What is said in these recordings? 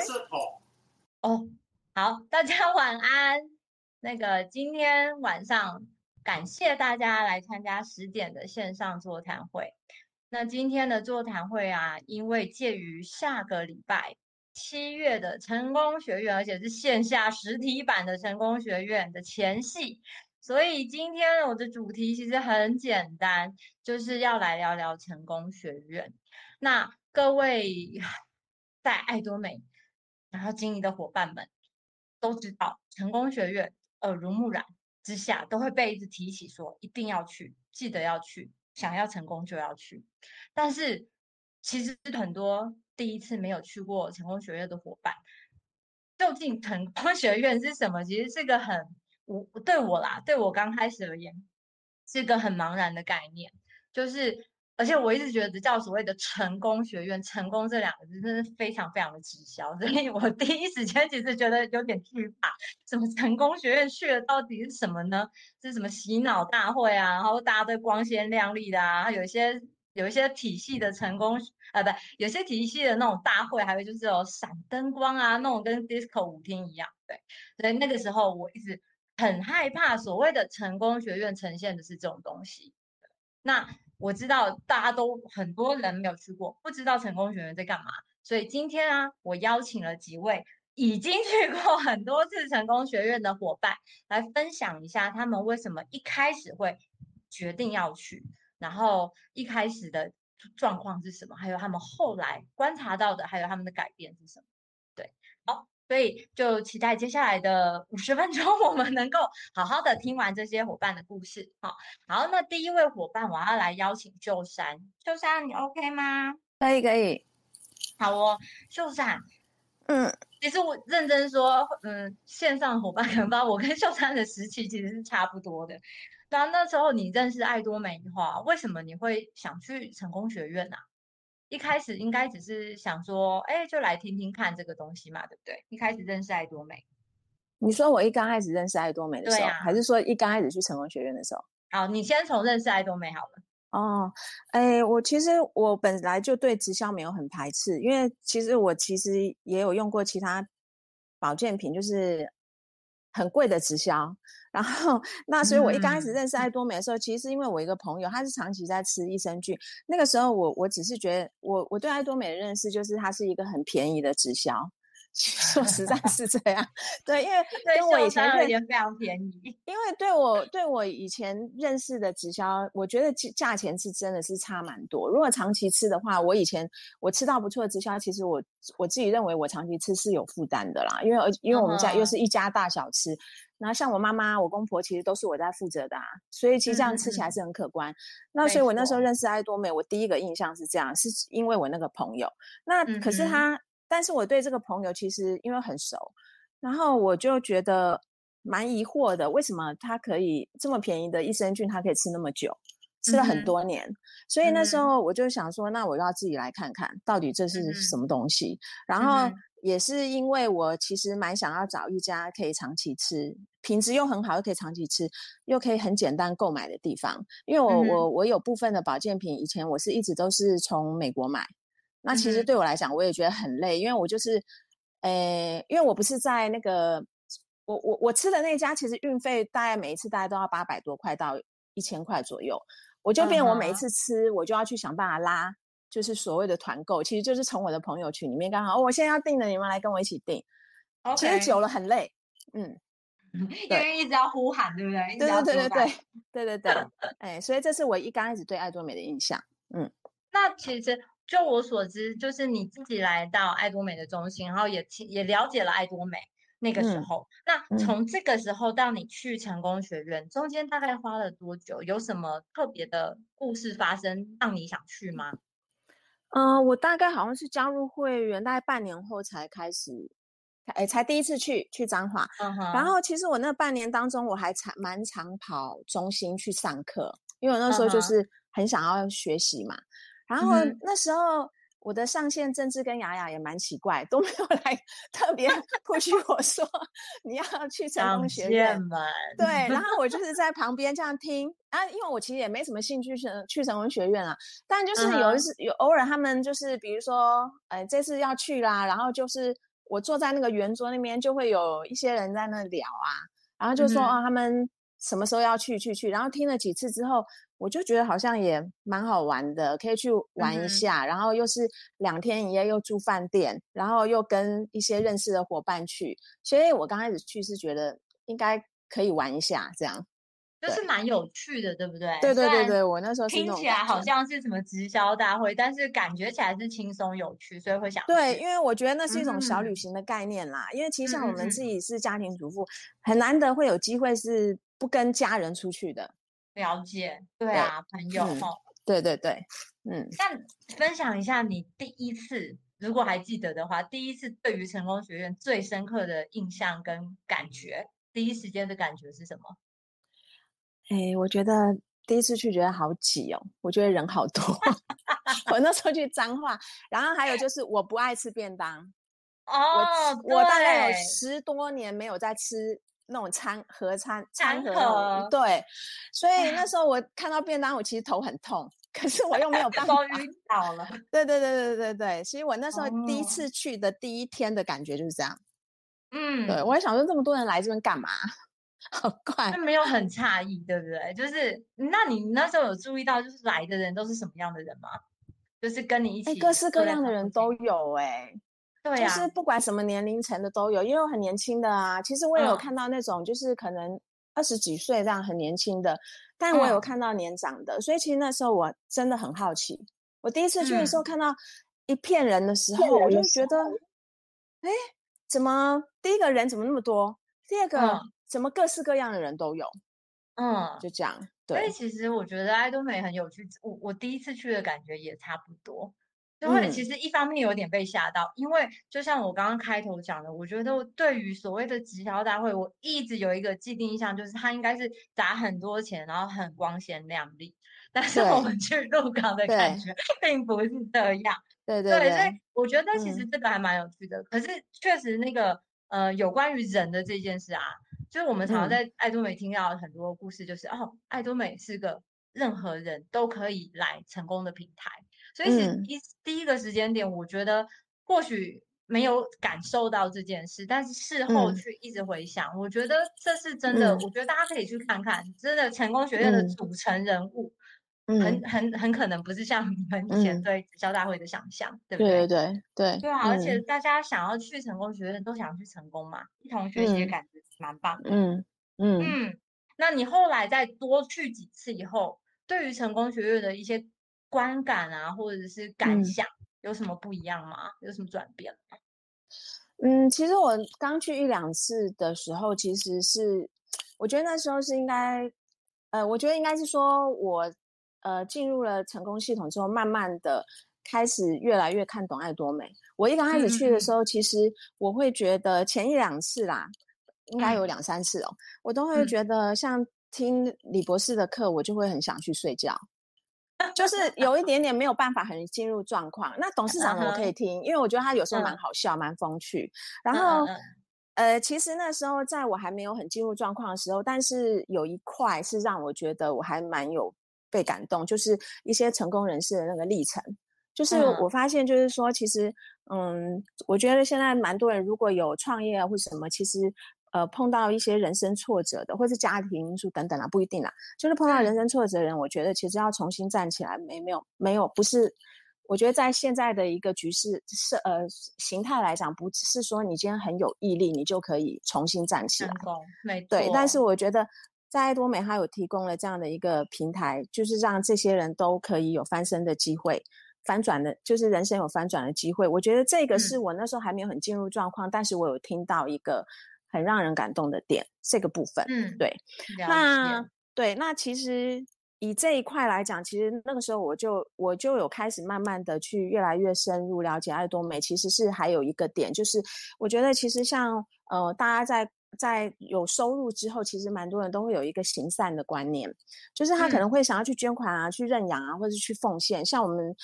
圾桶。哦，好，大家 晚安。那个今天晚上感谢大家来参加十点的线上座谈会。那今天的座谈会啊，因为介于下个礼拜七月的成功学院，而且是线下实体版的成功学院的前戏，所以今天我的主题其实很简单，就是要来聊聊成功学院。那各位 在爱多美然后经营的伙伴们都知道，成功学院耳濡目染之下，都会被一直提起说一定要去，记得要去。想要成功就要去，但是其实很多第一次没有去过成功学院的伙伴，究竟成功学院是什么？其实是个很我对我啦，对我刚开始而言，是个很茫然的概念，就是。而且我一直觉得叫所谓的成功学院，成功这两个字真的是非常非常的直销，所以我第一时间其实觉得有点惧怕。什么成功学院去了到底是什么呢？是什么洗脑大会啊？然后大家都光鲜亮丽的啊？有一些有一些体系的成功啊，不，有些体系的那种大会，还有就是有闪灯光啊，那种跟 disco 舞厅一样。对，所以那个时候我一直很害怕所谓的成功学院呈现的是这种东西。那。我知道大家都很多人没有去过，不知道成功学院在干嘛，所以今天啊，我邀请了几位已经去过很多次成功学院的伙伴来分享一下他们为什么一开始会决定要去，然后一开始的状况是什么，还有他们后来观察到的，还有他们的改变是什么。对，好。所以就期待接下来的五十分钟，我们能够好好的听完这些伙伴的故事。好，好，那第一位伙伴，我要来邀请秀山。秀山，你 OK 吗？可以，可以。好哦，秀山。嗯，其实我认真说，嗯，线上伙伴可能不知道，我跟秀山的时期其实是差不多的。那那时候你认识爱多美的话，为什么你会想去成功学院呢、啊？一开始应该只是想说，哎，就来听听看这个东西嘛，对不对？一开始认识爱多美，你说我一刚开始认识爱多美的时候，啊、还是说一刚开始去成功学院的时候？好，你先从认识爱多美好了。哦，哎，我其实我本来就对直销没有很排斥，因为其实我其实也有用过其他保健品，就是很贵的直销。然后，那所以，我一刚开始认识爱多美的时候，嗯、其实是因为我一个朋友，他是长期在吃益生菌。那个时候我，我我只是觉得，我我对爱多美的认识就是它是一个很便宜的直销。说实在 是这样，对，因为 跟我以前认也非常便宜。因为对我对我以前认识的直销，我觉得价钱是真的是差蛮多。如果长期吃的话，我以前我吃到不错的直销，其实我我自己认为我长期吃是有负担的啦，因为因为我们家又是一家大小吃。嗯然后像我妈妈、我公婆，其实都是我在负责的啊，所以其实这样吃起来是很可观。嗯、那所以我那时候认识爱多美，我第一个印象是这样，是因为我那个朋友。那可是他，嗯、但是我对这个朋友其实因为很熟，然后我就觉得蛮疑惑的，为什么他可以这么便宜的益生菌，他可以吃那么久，吃了很多年。嗯、所以那时候我就想说，那我要自己来看看到底这是什么东西，嗯、然后。也是因为我其实蛮想要找一家可以长期吃，品质又很好，又可以长期吃，又可以很简单购买的地方。因为我、嗯、我我有部分的保健品，以前我是一直都是从美国买，那其实对我来讲，我也觉得很累，因为我就是，诶，因为我不是在那个，我我我吃的那家，其实运费大概每一次大概都要八百多块到一千块左右，我就变我每一次吃，我就要去想办法拉。就是所谓的团购，其实就是从我的朋友群里面刚好，哦，我现在要订的，你们来跟我一起订。其实久了很累，嗯，因为一直要呼喊，对不对？对对对对对对对对，哎，所以这是我一刚开始对爱多美的印象。嗯，那其实就我所知，就是你自己来到爱多美的中心，然后也也了解了爱多美那个时候。嗯、那从这个时候到你去成功学院，中间大概花了多久？有什么特别的故事发生，让你想去吗？嗯、呃，我大概好像是加入会员，大概半年后才开始，哎，才第一次去去彰化。然后其实我那半年当中，我还常蛮常跑中心去上课，因为我那时候就是很想要学习嘛。然后那时候。我的上线政治跟雅雅也蛮奇怪，都没有 来特别 push 我说你要去成功学院。对，然后我就是在旁边这样听啊，因为我其实也没什么兴趣去去成功学院啊，但就是有一次有偶尔他们就是比如说，哎，这次要去啦，然后就是我坐在那个圆桌那边，就会有一些人在那聊啊，然后就说啊、他们什么时候要去去去，然后听了几次之后，我就觉得好像也蛮好玩的，可以去玩一下，嗯、然后又是两天一夜，又住饭店，然后又跟一些认识的伙伴去，所以我刚开始去是觉得应该可以玩一下这样。就是蛮有趣的，对不对？对对对对，我那时候听起来好像是什么直销大会，但是感觉起来是轻松有趣，所以会想。对，因为我觉得那是一种小旅行的概念啦。嗯、因为其实像我们自己是家庭主妇，嗯、很难得会有机会是不跟家人出去的。了解，对啊，对朋友对对对，嗯。那分享一下你第一次，如果还记得的话，第一次对于成功学院最深刻的印象跟感觉，第一时间的感觉是什么？哎，我觉得第一次去觉得好挤哦，我觉得人好多。我那时候去彰化，然后还有就是我不爱吃便当。哦，我我大概有十多年没有在吃那种餐盒餐餐盒，对，所以那时候我看到便当，我其实头很痛，可是我又没有办法。晕倒了。对对对对对对，所以我那时候第一次去的第一天的感觉就是这样。嗯，对，我还想说这么多人来这边干嘛？好怪，没有很诧异，对不对？就是，那你那时候有注意到，就是来的人都是什么样的人吗？就是跟你一起，各式各样的人都有，哎，对啊，就是不管什么年龄层的都有，也有很年轻的啊。其实我也有看到那种，就是可能二十几岁这样很年轻的，但我有看到年长的，所以其实那时候我真的很好奇。我第一次去的时候看到一片人的时候，我就觉得，哎，怎么第一个人怎么那么多？第二个。怎么各式各样的人都有，嗯，就这样。对，所以其实我觉得爱多美很有趣。我我第一次去的感觉也差不多，因为其实一方面有点被吓到，嗯、因为就像我刚刚开头讲的，我觉得对于所谓的直销大会，我一直有一个既定印象，就是它应该是砸很多钱，然后很光鲜亮丽。但是我们去鹿港的感觉 并不是这样。对对对，对，所以我觉得其实这个还蛮有趣的。嗯、可是确实那个呃，有关于人的这件事啊。就是我们常常在爱多美听到很多故事，就是、嗯、哦，爱多美是个任何人都可以来成功的平台。所以，是一、嗯、第一个时间点，我觉得或许没有感受到这件事，但是事后去一直回想，嗯、我觉得这是真的。嗯、我觉得大家可以去看看，真的成功学院的组成人物，嗯、很很很可能不是像你们以前对直销大会的想象，嗯、对不对？对对对对啊！而且大家想要去成功学院，都想要去成功嘛，一同学习的感觉。蛮棒的，嗯嗯嗯，那你后来再多去几次以后，对于成功学院的一些观感啊，或者是感想，嗯、有什么不一样吗？有什么转变吗？嗯，其实我刚去一两次的时候，其实是我觉得那时候是应该，呃，我觉得应该是说我呃进入了成功系统之后，慢慢的开始越来越看懂爱多美。我一刚开始去的时候，嗯、其实我会觉得前一两次啦。应该有两三次哦，我都会觉得像听李博士的课，我就会很想去睡觉，就是有一点点没有办法很进入状况。那董事长我可以听，因为我觉得他有时候蛮好笑，蛮风趣。然后，呃，其实那时候在我还没有很进入状况的时候，但是有一块是让我觉得我还蛮有被感动，就是一些成功人士的那个历程。就是我发现，就是说，其实，嗯，我觉得现在蛮多人如果有创业啊或什么，其实。呃，碰到一些人生挫折的，或是家庭因素等等啊，不一定啦。就是碰到人生挫折的人，我觉得其实要重新站起来，没没有没有，不是。我觉得在现在的一个局势是呃形态来讲，不是说你今天很有毅力，你就可以重新站起来。对，但是我觉得在爱多美，它有提供了这样的一个平台，就是让这些人都可以有翻身的机会，翻转的，就是人生有翻转的机会。我觉得这个是我那时候还没有很进入状况，嗯、但是我有听到一个。很让人感动的点，这个部分，嗯，对，那对，那其实以这一块来讲，其实那个时候我就我就有开始慢慢的去越来越深入了解爱多美。其实是还有一个点，就是我觉得其实像呃大家在。在有收入之后，其实蛮多人都会有一个行善的观念，就是他可能会想要去捐款啊，嗯、去认养啊，或者是去奉献。像我们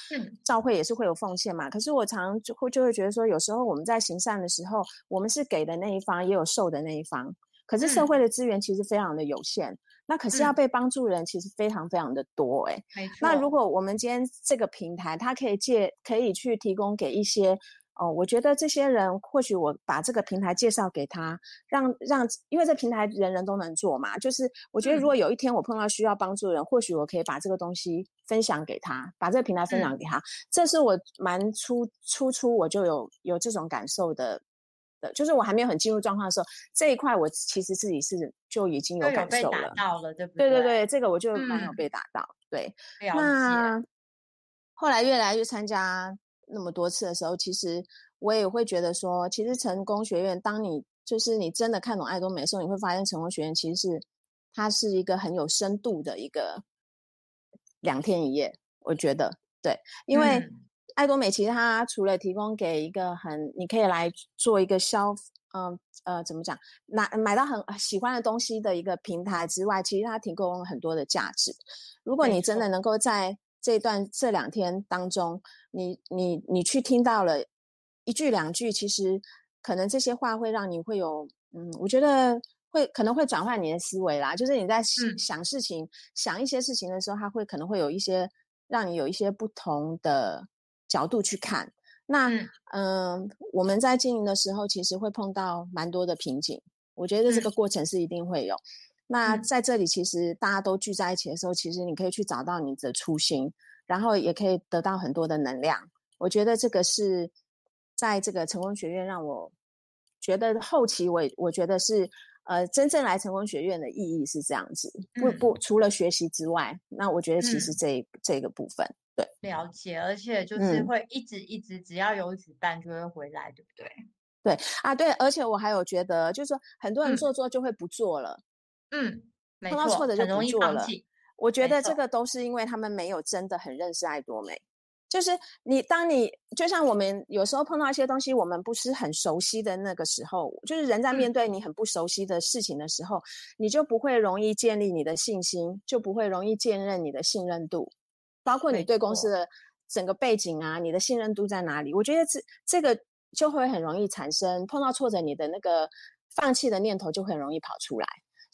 教会也是会有奉献嘛。嗯、可是我常常就会就会觉得说，有时候我们在行善的时候，我们是给的那一方，也有受的那一方。可是社会的资源其实非常的有限，嗯、那可是要被帮助人其实非常非常的多哎、欸。那如果我们今天这个平台，它可以借可以去提供给一些。哦，我觉得这些人或许我把这个平台介绍给他，让让，因为这平台人人都能做嘛。就是我觉得如果有一天我碰到需要帮助的人，嗯、或许我可以把这个东西分享给他，把这个平台分享给他。嗯、这是我蛮初初初我就有有这种感受的的，就是我还没有很进入状况的时候，这一块我其实自己是就已经有感受了。到了，对不对？对对对，这个我就蛮有被打到。嗯、对，那后来越来越参加。那么多次的时候，其实我也会觉得说，其实成功学院，当你就是你真的看懂爱多美的时候，你会发现成功学院其实是它是一个很有深度的一个两天一夜。我觉得对，因为爱多美其实它除了提供给一个很你可以来做一个消，嗯呃，呃怎么讲，拿买到很喜欢的东西的一个平台之外，其实它提供了很多的价值。如果你真的能够在这段这两天当中，你你你去听到了一句两句，其实可能这些话会让你会有，嗯，我觉得会可能会转换你的思维啦。就是你在想事情、嗯、想一些事情的时候，它会可能会有一些让你有一些不同的角度去看。那嗯、呃，我们在经营的时候，其实会碰到蛮多的瓶颈。我觉得这个过程是一定会有。嗯那在这里，其实大家都聚在一起的时候，其实你可以去找到你的初心，然后也可以得到很多的能量。我觉得这个是在这个成功学院让我觉得后期我我觉得是呃真正来成功学院的意义是这样子。不不，除了学习之外，那我觉得其实这、嗯、这个部分对了解，而且就是会一直一直只要有子弹就会回来，对不对？对啊，对，而且我还有觉得就是说很多人做做就会不做了。嗯嗯，碰到错的就不做了。我觉得这个都是因为他们没有真的很认识爱多美。就是你，当你就像我们有时候碰到一些东西，我们不是很熟悉的那个时候，就是人在面对你很不熟悉的事情的时候，嗯、你就不会容易建立你的信心，就不会容易建立你的信任度，包括你对公司的整个背景啊，你的信任度在哪里？我觉得这这个就会很容易产生碰到挫折，你的那个放弃的念头就会很容易跑出来。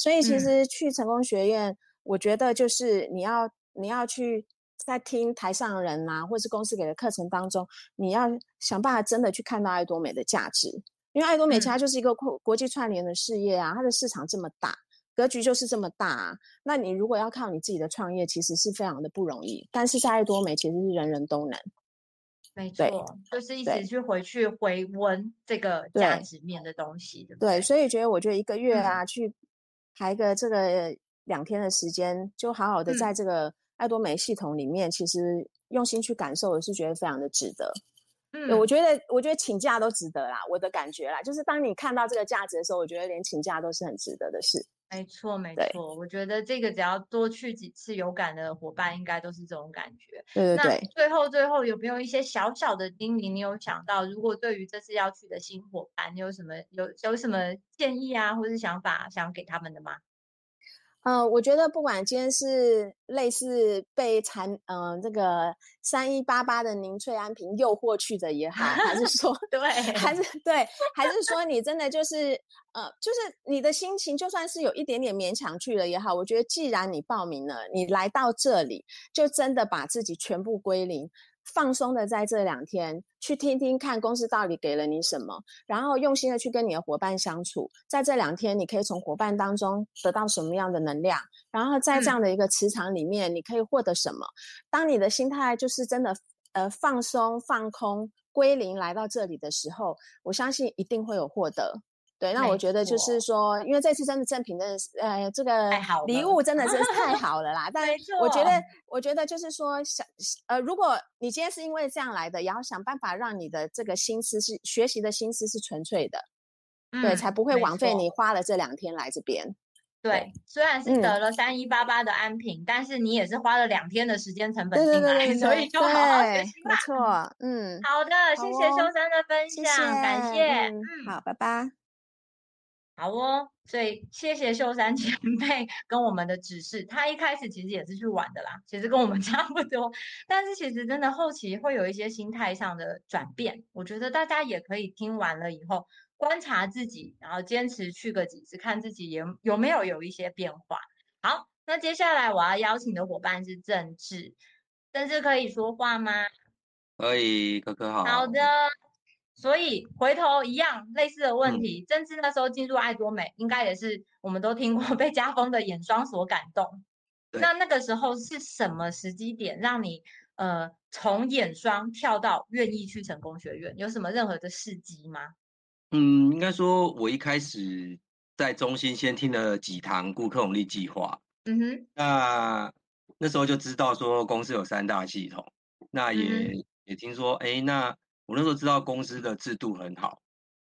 所以其实去成功学院，嗯、我觉得就是你要你要去在听台上人呐、啊，或是公司给的课程当中，你要想办法真的去看到爱多美的价值，因为爱多美其实它就是一个国国际串联的事业啊，嗯、它的市场这么大，格局就是这么大啊。那你如果要靠你自己的创业，其实是非常的不容易。但是在爱多美，其实是人人都能。没错，就是一直去回去回温这个价值面的东西，对，对，对，对，所以觉得我觉得一个月啊、嗯、去。排个这个两天的时间，就好好的在这个爱多美系统里面，嗯、其实用心去感受，我是觉得非常的值得。嗯，我觉得，我觉得请假都值得啦，我的感觉啦，就是当你看到这个价值的时候，我觉得连请假都是很值得的事。没错，没错，我觉得这个只要多去几次有感的伙伴，应该都是这种感觉。对对对。那最后，最后有没有一些小小的叮咛？你有想到，如果对于这次要去的新伙伴，你有什么有有什么建议啊，或是想法想给他们的吗？嗯、呃，我觉得不管今天是类似被蚕嗯、呃、这个三一八八的宁翠安瓶诱惑去的也好，还是说 对，还是对，还是说你真的就是呃，就是你的心情就算是有一点点勉强去了也好，我觉得既然你报名了，你来到这里，就真的把自己全部归零。放松的在这两天去听听看公司到底给了你什么，然后用心的去跟你的伙伴相处。在这两天，你可以从伙伴当中得到什么样的能量？然后在这样的一个磁场里面，你可以获得什么？嗯、当你的心态就是真的呃放松、放空、归零来到这里的时候，我相信一定会有获得。对，那我觉得就是说，因为这次真的赠品的呃，这个礼物真的是 太好了啦。但我觉得，我觉得就是说，想呃，如果你今天是因为这样来的，也要想办法让你的这个心思是学习的心思是纯粹的，嗯、对，才不会枉费你花了这两天来这边。对，虽然是得了三一八八的安瓶，嗯、但是你也是花了两天的时间成本进来，对对对对，所以就好好学习吧。没错，嗯，好的，谢谢秀珊的分享，谢谢感谢，嗯，好，拜拜。好哦，所以谢谢秀山 前辈跟我们的指示。他一开始其实也是去玩的啦，其实跟我们 差不多。但是其实真的后期会有一些心态上的转变。我觉得大家也可以听完了以后观察自己，然后坚持去个几次，看自己有有没有有一些变化。好，那接下来我要邀请的伙伴是正智，正智可以说话吗？可以，哥哥好。好的。所以回头一样类似的问题，政、嗯、治那时候进入爱多美，应该也是我们都听过 被家风的眼霜所感动。那那个时候是什么时机点让你呃从眼霜跳到愿意去成功学院？有什么任何的事迹吗？嗯，应该说我一开始在中心先听了几堂顾客红利计划。嗯哼，那那时候就知道说公司有三大系统，那也、嗯、也听说，哎，那我那时候知道公司的制度很好，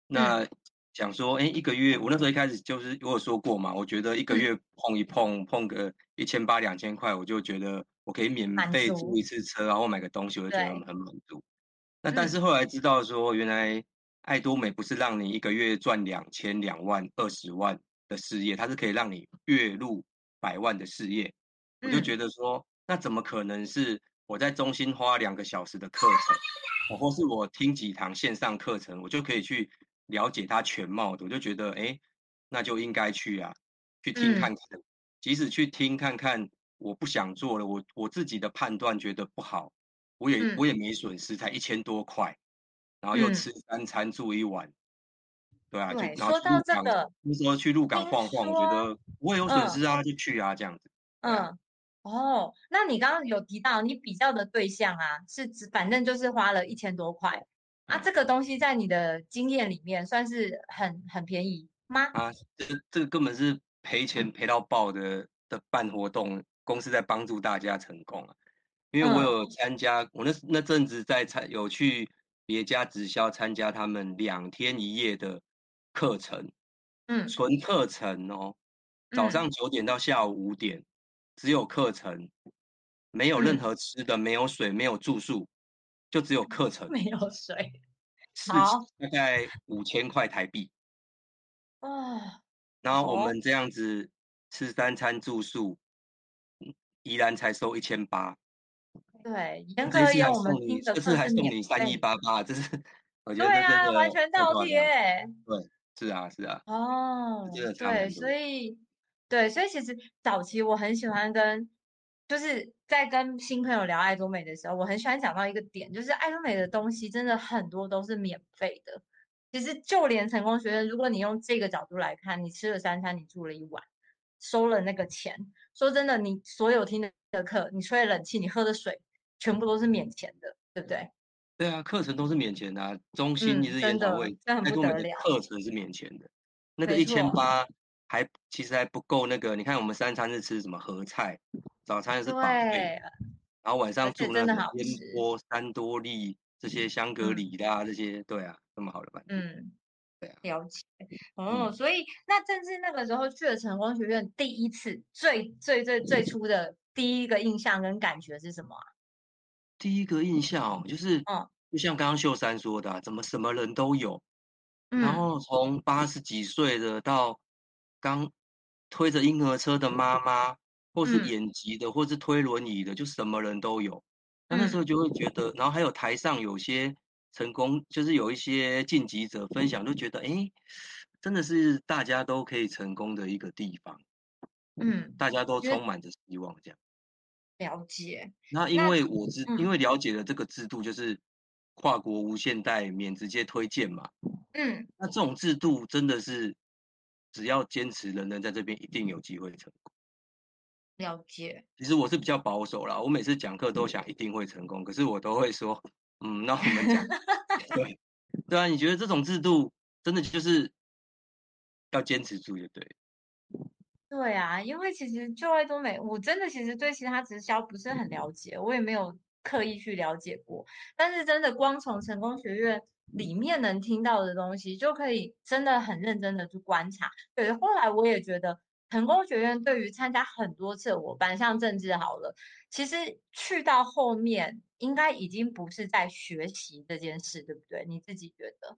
那想说，哎，一个月，我那时候一开始就是我有说过嘛，我觉得一个月碰一碰，碰个一千八两千块，我就觉得我可以免费租一次车，然后买个东西，我就觉得很满足。那但是后来知道说，原来爱多美不是让你一个月赚两千两万二十万的事业，它是可以让你月入。百万的事业，我就觉得说，嗯、那怎么可能是我在中心花两个小时的课程，或是我听几堂线上课程，我就可以去了解它全貌的？我就觉得，哎，那就应该去啊，去听看看。嗯、即使去听看看，我不想做了，我我自己的判断觉得不好，我也、嗯、我也没损失，才一千多块，然后又吃三餐住一晚。嗯对啊，对就然后去鹿港，那时候去鹿港晃晃，我觉得不会有损失啊，嗯、就去啊，这样子。嗯，哦，那你刚刚有提到你比较的对象啊，是指反正就是花了一千多块、嗯、啊，这个东西在你的经验里面算是很很便宜吗？啊，这个这个根本是赔钱赔到爆的的办活动，公司在帮助大家成功啊，因为我有参加，嗯、我那那阵子在参有去别家直销参加他们两天一夜的。课程，嗯，纯课程哦，早上九点到下午五点，嗯、只有课程，没有任何吃的，嗯、没有水，没有住宿，就只有课程，没有水，好，大概五千块台币，哦，然后我们这样子吃三餐住宿，宜兰才收一千八，对，严。格而言我们听这次还送你三一八八，这是我觉得对啊，完全倒贴，对。是啊，是啊。哦，对，所以，对，所以其实早期我很喜欢跟，就是在跟新朋友聊爱多美的时候，我很喜欢讲到一个点，就是爱多美的东西真的很多都是免费的。其实就连成功学院，如果你用这个角度来看，你吃了三餐，你住了一晚，收了那个钱，说真的，你所有听的课，你吹的冷气，你喝的水，全部都是免钱的，对不对？对啊，课程都是免钱的啊，中心你是研讨会，爱多美的课程是免钱的，那个一千八还其实还不够。那个你看，我们三餐是吃什么合菜，早餐是 buffet，然后晚上住那个烟波、三多利这些香格里拉这些，对啊，这么好的饭店。嗯，对啊，了解。哦，所以那正是那个时候去了成功学院，第一次最最最最初的第一个印象跟感觉是什么啊？第一个印象就是，嗯就像刚刚秀山说的，怎么什么人都有，然后从八十几岁的到刚推着婴儿车的妈妈，或是眼疾的，或是推轮椅的，就什么人都有。那那时候就会觉得，然后还有台上有些成功，就是有一些晋级者分享，就觉得，哎，真的是大家都可以成功的一个地方。嗯，大家都充满着希望，这样。了解，那因为我知，因为了解了这个制度，就是跨国无限代免直接推荐嘛。嗯，那这种制度真的是，只要坚持，人人在这边一定有机会成功。了解，其实我是比较保守啦，我每次讲课都想一定会成功，可是我都会说，嗯，那我们讲，对，对啊，你觉得这种制度真的就是要坚持住就对。对啊，因为其实就爱多美，我真的其实对其他直销不是很了解，我也没有刻意去了解过。但是真的光从成功学院里面能听到的东西，就可以真的很认真的去观察。对，后来我也觉得成功学院对于参加很多次我班上政治好了，其实去到后面应该已经不是在学习这件事，对不对？你自己觉得？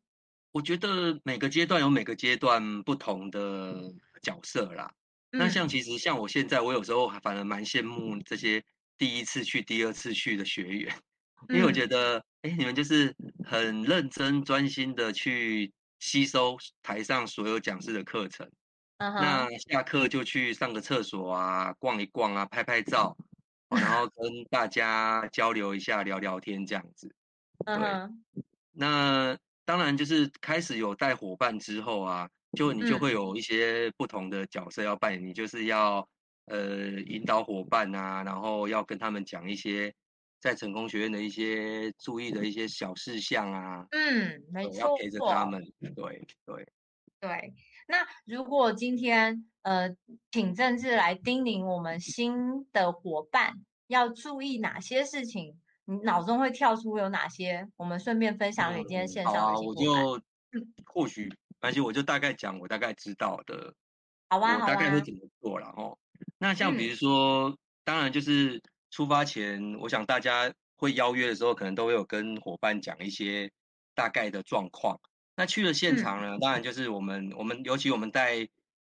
我觉得每个阶段有每个阶段不同的角色啦。那像其实像我现在，我有时候反而蛮羡慕这些第一次去、第二次去的学员，因为我觉得，哎、欸，你们就是很认真、专心的去吸收台上所有讲师的课程。Uh huh. 那下课就去上个厕所啊，逛一逛啊，拍拍照，然后跟大家交流一下、聊聊天这样子。对。Uh huh. 那当然就是开始有带伙伴之后啊，就你就会有一些不同的角色要扮演，嗯、你就是要呃引导伙伴啊，然后要跟他们讲一些在成功学院的一些注意的一些小事项啊，嗯，没错，要陪着他们，对对对。那如果今天呃，请政治来叮咛我们新的伙伴要注意哪些事情？你脑中会跳出有哪些？我们顺便分享给今天线上的、嗯、好啊，我就或许，而且我就大概讲我大概知道的，好啊，我大概会怎么做了哈。那像比如说，嗯、当然就是出发前，我想大家会邀约的时候，可能都会有跟伙伴讲一些大概的状况。那去了现场呢，嗯、当然就是我们我们尤其我们带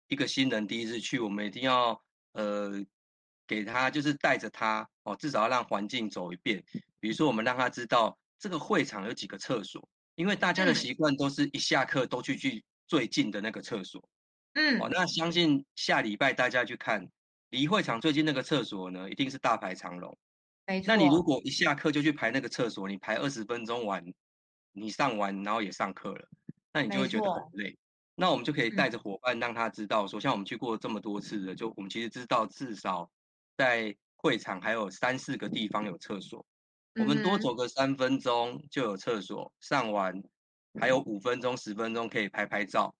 一个新人第一次去，我们一定要呃。给他就是带着他哦，至少要让环境走一遍。比如说，我们让他知道这个会场有几个厕所，因为大家的习惯都是一下课都去去最近的那个厕所。嗯，哦，那相信下礼拜大家去看离会场最近那个厕所呢，一定是大排长龙。没错。那你如果一下课就去排那个厕所，你排二十分钟完，你上完然后也上课了，那你就会觉得很累。那我们就可以带着伙伴让他知道说，像我们去过这么多次的，就我们其实知道至少。在会场还有三四个地方有厕所，我们多走个三分钟就有厕所，上完还有五分钟、十分钟可以拍拍照，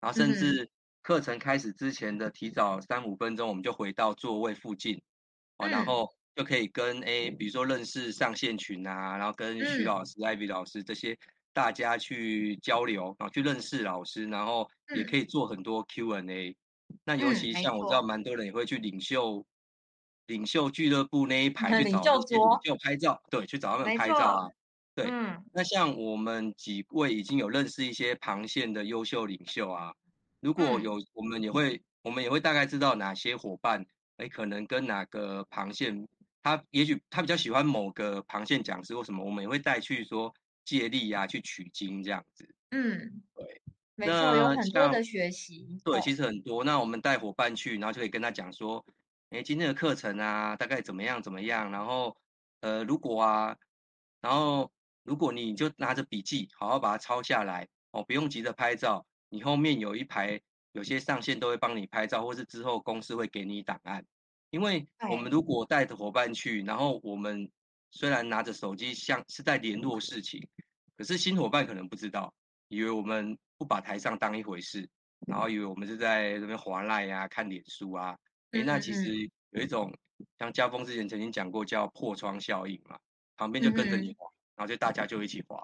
然后甚至课程开始之前的提早三五分钟，我们就回到座位附近，然后就可以跟 A，比如说认识上线群啊，然后跟徐老师、Ivy 老师这些大家去交流，然后去认识老师，然后也可以做很多 Q&A。那尤其像我知道蛮多人也会去领袖。领袖俱乐部那一排去找领袖拍照，对，去找他们拍照啊。对，嗯，那像我们几位已经有认识一些螃线的优秀领袖啊，如果有，我们也会，我们也会大概知道哪些伙伴，哎，可能跟哪个螃蟹，他也许他比较喜欢某个螃蟹讲师或什么，我们也会带去说借力啊，去取经这样子。嗯，对，没错，有很多的学习。对，其实很多。那我们带伙伴去，然后就可以跟他讲说。哎，今天的课程啊，大概怎么样？怎么样？然后，呃，如果啊，然后如果你就拿着笔记，好好把它抄下来哦，不用急着拍照。你后面有一排，有些上线都会帮你拍照，或是之后公司会给你档案。因为我们如果带着伙伴去，然后我们虽然拿着手机像是在联络事情，可是新伙伴可能不知道，以为我们不把台上当一回事，然后以为我们是在那边划赖呀、看脸书啊。哎，那其实有一种像家峰之前曾经讲过，叫破窗效应嘛，旁边就跟着你滑，然后就大家就一起滑，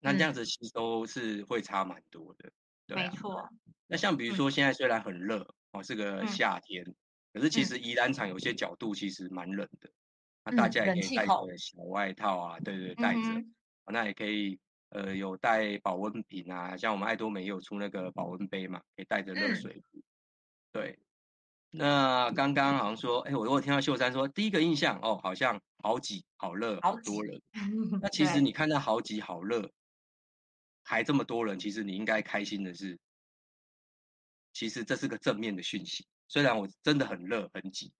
那这样子吸收是会差蛮多的，对，没错。那像比如说现在虽然很热哦，是个夏天，可是其实宜兰场有些角度其实蛮冷的，那大家也可以带着小外套啊，对对，带着，那也可以呃有带保温瓶啊，像我们爱多美也有出那个保温杯嘛，可以带着热水壶，对。那刚刚好像说，哎，我如果听到秀山说第一个印象，哦，好像好挤、好热、好多人。那其实你看到好挤、好热，还这么多人，其实你应该开心的是，其实这是个正面的讯息。虽然我真的很热、很挤，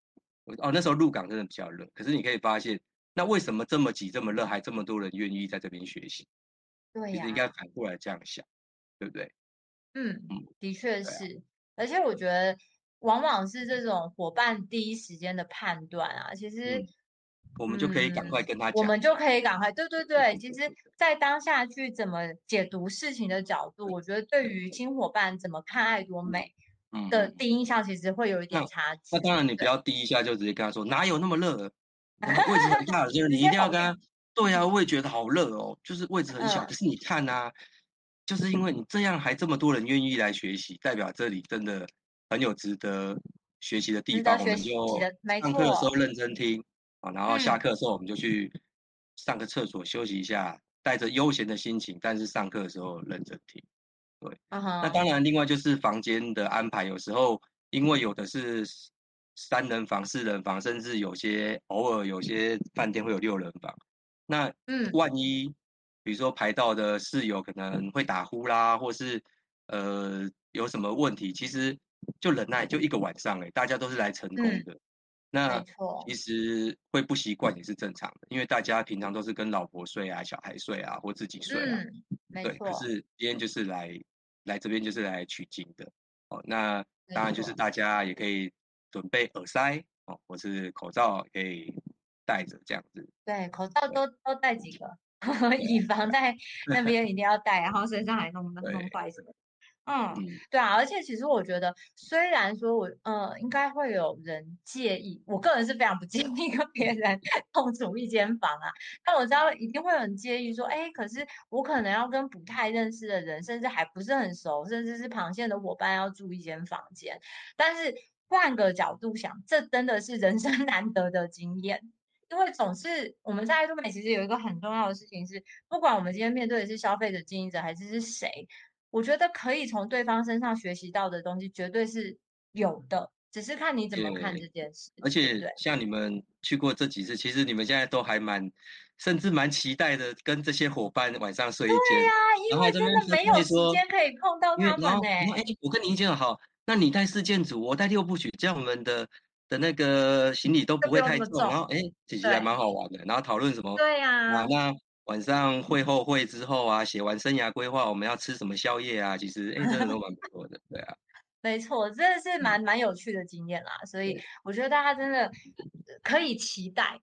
我哦那时候入港真的比较热，可是你可以发现，那为什么这么挤、这么热，还这么多人愿意在这边学习？对呀，其实应该反过来这样想，对不对？嗯嗯，的确是，而且我觉得。往往是这种伙伴第一时间的判断啊，其实、嗯、我们就可以赶快跟他讲，我们就可以赶快，对对对，其实，在当下去怎么解读事情的角度，我觉得对于新伙伴怎么看爱多美的第一印象，其实会有一点差距。那当然，你不要第一下就直接跟他说哪有那么热，位置很大，就是你一定要跟他，对啊，我也觉得好热哦，就是位置很小，可是你看啊，就是因为你这样还这么多人愿意来学习，代表这里真的。很有值得学习的地方，我们就上课的时候认真听啊，然后下课的时候我们就去上个厕所休息一下，带着悠闲的心情，但是上课的时候认真听。对，那当然，另外就是房间的安排，有时候因为有的是三人房、四人房，甚至有些偶尔有些饭店会有六人房。那嗯，万一比如说排到的室友可能会打呼啦，或是呃有什么问题，其实。就忍耐，就一个晚上哎，大家都是来成功的。嗯、那其实会不习惯也是正常的，因为大家平常都是跟老婆睡啊、小孩睡啊，或自己睡啊。嗯、对，可是今天就是来来这边就是来取经的哦。那当然就是大家也可以准备耳塞哦，或是口罩可以戴着这样子。对，口罩都都戴几个，以防在那边一定要戴，然后身上还弄弄坏什么。嗯，对啊，而且其实我觉得，虽然说我呃应该会有人介意，我个人是非常不介意跟别人 共处一间房啊，但我知道一定会有人介意说，哎，可是我可能要跟不太认识的人，甚至还不是很熟，甚至是螃蟹的伙伴要住一间房间。但是换个角度想，这真的是人生 难得的经验，因为总是我们在爱多美其实有一个很重要的事情是，不管我们今天面对的是消费者、经营者还是是谁。我觉得可以从对方身上学习到的东西绝对是有的，只是看你怎么看这件事。而且像你们去过这几次，其实你们现在都还蛮，甚至蛮期待的，跟这些伙伴晚上睡一间。对呀、啊，因为真的没有时间可以碰到他们呢。哎，我跟你意见好，那你带四件组，我带六部曲，这样我们的的那个行李都不会太重。重然后，哎，其实还蛮好玩的。然后讨论什么？对呀、啊。啊，那。晚上会后会之后啊，写完生涯规划，我们要吃什么宵夜啊？其实哎，真的都蛮不错的，对啊。没错，真的是蛮蛮有趣的经验啦，所以我觉得大家真的可以期待。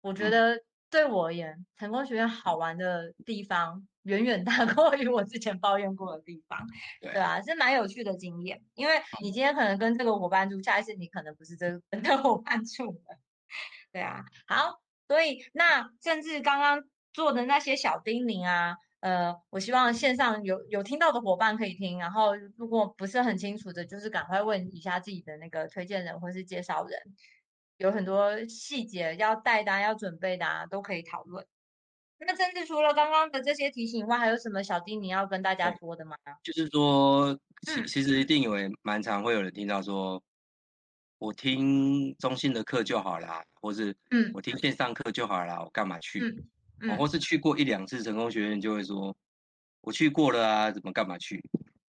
我觉得对我而言，成功学院好玩的地方远远大过于我之前抱怨过的地方，对啊，是蛮有趣的经验。因为你今天可能跟这个伙伴住，下一次你可能不是这个跟这个伙伴住了，对啊。好，所以那甚至刚刚。做的那些小叮咛啊，呃，我希望线上有有听到的伙伴可以听，然后如果不是很清楚的，就是赶快问一下自己的那个推荐人或是介绍人，有很多细节要带的、要准备的、啊，都可以讨论。那甚至除了刚刚的这些提醒以外，还有什么小叮咛要跟大家说的吗？就是说，其其实一定以为蛮常会有人听到说，我听中心的课就好啦，或是嗯，我听线上课就好啦，我干嘛去？嗯哦，或是去过一两次成功学院，就会说，我去过了啊，怎么干嘛去？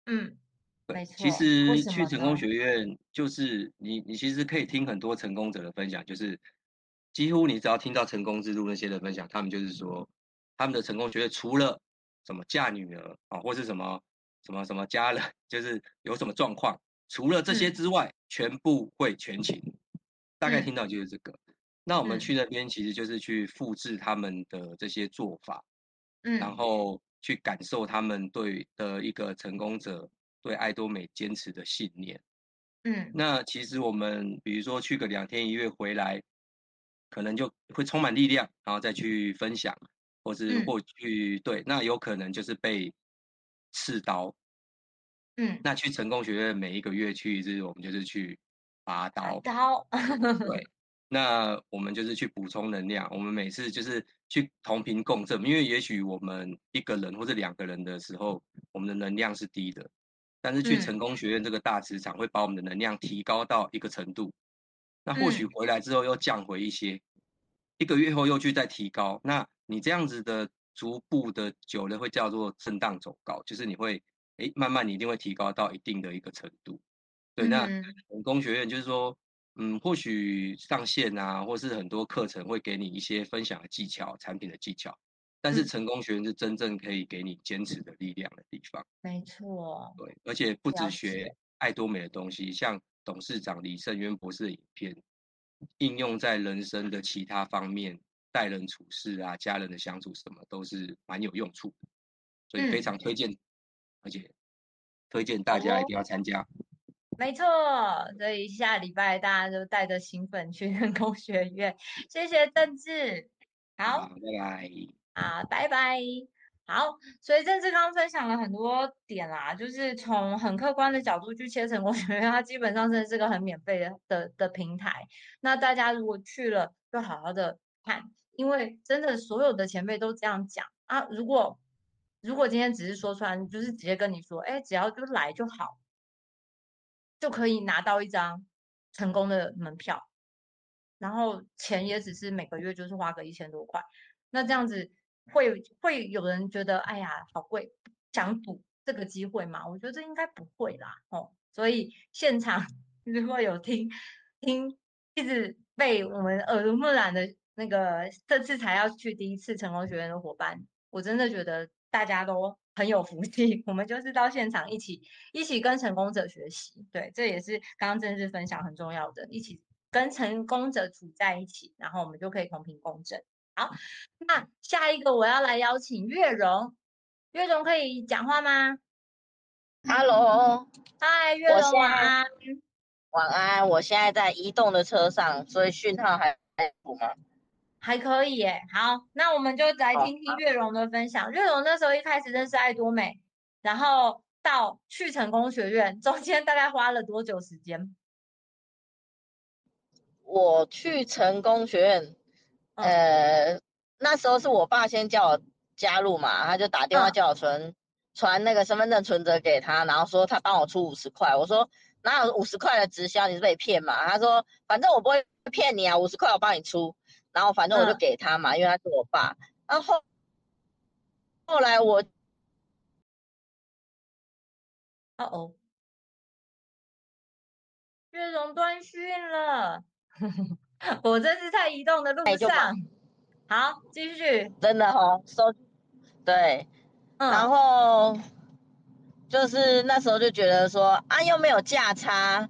嗯，对，没错。其实去成功学院，就是你你其实可以听很多成功者的分享，就是几乎你只要听到成功之路那些的分享，他们就是说，他们的成功学院除了什么嫁女儿啊，或是什么什么什么家人，就是有什么状况，除了这些之外，嗯、全部会全勤。大概听到就是这个。嗯那我们去那边其实就是去复制他们的这些做法，嗯，然后去感受他们对的一个成功者对爱多美坚持的信念，嗯，那其实我们比如说去个两天一夜回来，可能就会充满力量，然后再去分享，或是或去对，那有可能就是被刺刀，嗯，那去成功学院每一个月去一次，我们就是去拔刀，刀，对。那我们就是去补充能量，我们每次就是去同频共振，因为也许我们一个人或者两个人的时候，我们的能量是低的，但是去成功学院这个大磁场会把我们的能量提高到一个程度，那或许回来之后又降回一些，一个月后又去再提高，那你这样子的逐步的久了会叫做震荡走高，就是你会诶慢慢你一定会提高到一定的一个程度，对，那成功学院就是说。嗯，或许上线啊，或是很多课程会给你一些分享的技巧、产品的技巧，但是成功学院是真正可以给你坚持的力量的地方。没错，对，而且不止学爱多美的东西，像董事长李胜渊博士的影片，应用在人生的其他方面，待人处事啊，家人的相处什么都是蛮有用处的，所以非常推荐，嗯、而且推荐大家一定要参加。没错，所以下礼拜大家就带着兴奋去人工学院。谢谢郑志，好，拜拜，好，拜拜，好。所以郑志刚刚分享了很多点啦，就是从很客观的角度去切成功学院，它基本上真的是这个很免费的的的平台。那大家如果去了，就好好的看，因为真的所有的前辈都这样讲啊。如果如果今天只是说出来，就是直接跟你说，哎，只要就来就好。就可以拿到一张成功的门票，然后钱也只是每个月就是花个一千多块，那这样子会会有人觉得哎呀好贵，想赌这个机会吗？我觉得这应该不会啦，哦，所以现场 如果有听听一直被我们耳濡目染的那个这次才要去第一次成功学院的伙伴，我真的觉得大家都很有福气。我们就是到现场一起一起跟成功者学习，对，这也是刚刚正式分享很重要的，一起跟成功者处在一起，然后我们就可以同频共振。好，那下一个我要来邀请月容，月容可以讲话吗？Hello，嗨，月容晚安。晚安，我现在在移动的车上，所以讯号还还好吗？还可以耶。好，那我们就来听听月容的分享。月容那时候一开始认识爱多美，然后到去成功学院，中间大概花了多久时间？我去成功学院，呃，那时候是我爸先叫我加入嘛，他就打电话叫我存传那个身份证存折给他，然后说他帮我出五十块。我说哪有五十块的直销？你是被骗嘛？他说反正我不会骗你啊，五十块我帮你出。然后反正我就给他嘛，嗯、因为他是我爸。然后后来我，哦哦，月容断讯了，我这是在移动的路上。好，继续。真的哦，收对，嗯、然后就是那时候就觉得说啊，又没有价差。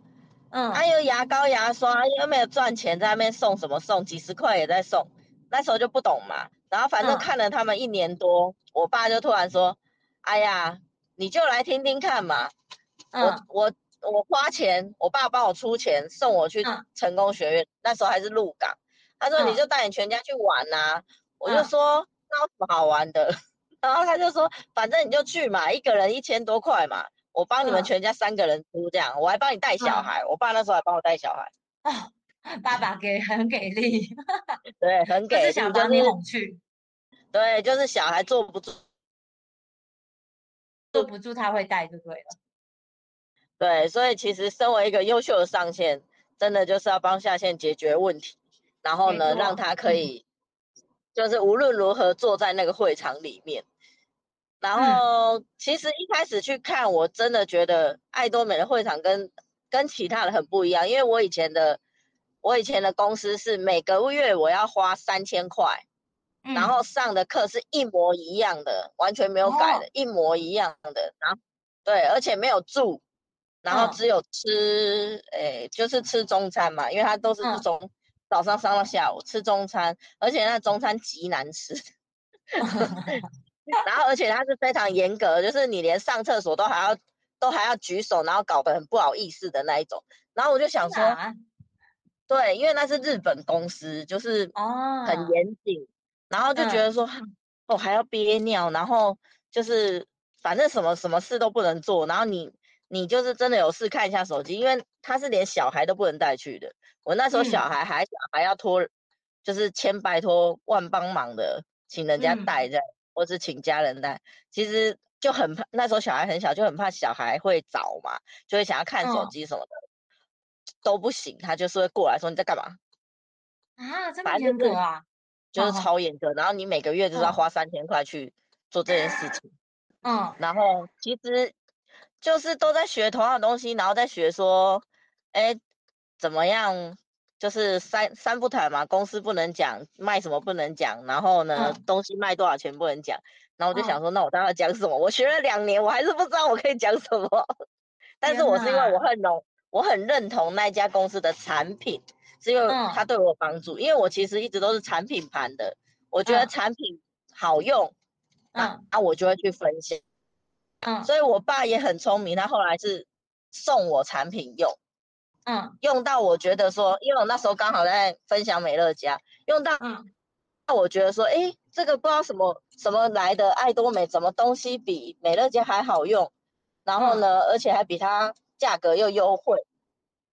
嗯，还有牙膏、牙刷，又没有赚钱，在那边送什么送，几十块也在送，那时候就不懂嘛。然后反正看了他们一年多，嗯、我爸就突然说：“哎呀，你就来听听看嘛。嗯”我我我花钱，我爸帮我出钱送我去成功学院，嗯、那时候还是鹿港。他说：“你就带你全家去玩呐、啊。嗯”我就说：“那有什么好玩的？” 然后他就说：“反正你就去嘛，一个人一千多块嘛。”我帮你们全家三个人出这样，嗯、我还帮你带小孩，嗯、我爸那时候还帮我带小孩。哦，爸爸给很给力，对，很给力，是想把你哄去。对，就是小孩坐不住，坐不住他会带就对了。对，所以其实身为一个优秀的上线，真的就是要帮下线解决问题，然后呢，让他可以，就是无论如何坐在那个会场里面。然后，其实一开始去看，我真的觉得爱多美的会场跟跟其他的很不一样，因为我以前的我以前的公司是每个月我要花三千块，嗯、然后上的课是一模一样的，完全没有改的，哦、一模一样的。然后对，而且没有住，然后只有吃，哎、嗯，就是吃中餐嘛，因为它都是从、嗯、早上上到下午吃中餐，而且那中餐极难吃。然后，而且他是非常严格，就是你连上厕所都还要都还要举手，然后搞得很不好意思的那一种。然后我就想说，啊、对，因为那是日本公司，就是很严谨，哦、然后就觉得说，嗯、哦，还要憋尿，然后就是反正什么什么事都不能做，然后你你就是真的有事看一下手机，因为他是连小孩都不能带去的。我那时候小孩还小，还要托，就是千拜托万帮忙的，请人家带这样。嗯或是请家人带，其实就很怕。那时候小孩很小，就很怕小孩会找嘛，就会想要看手机什么的，哦、都不行。他就是会过来说，你在干嘛啊？这么严格啊？就是超严格。哦、然后你每个月就是要花三千块去做这件事情。嗯。然后其实就是都在学同样的东西，然后在学说，哎，怎么样？就是三三不谈嘛，公司不能讲，卖什么不能讲，然后呢，嗯、东西卖多少钱不能讲。然后我就想说，嗯、那我当然讲什么？我学了两年，我还是不知道我可以讲什么。但是我是因为我很认，我很认同那家公司的产品，是因为它对我有帮助。嗯、因为我其实一直都是产品盘的，我觉得产品好用，嗯、啊，啊我就会去分享。嗯，所以我爸也很聪明，他后来是送我产品用。嗯，用到我觉得说，因为我那时候刚好在分享美乐家，用到，嗯，那我觉得说，哎，这个不知道什么什么来的爱多美，什么东西比美乐家还好用，然后呢，嗯、而且还比它价格又优惠，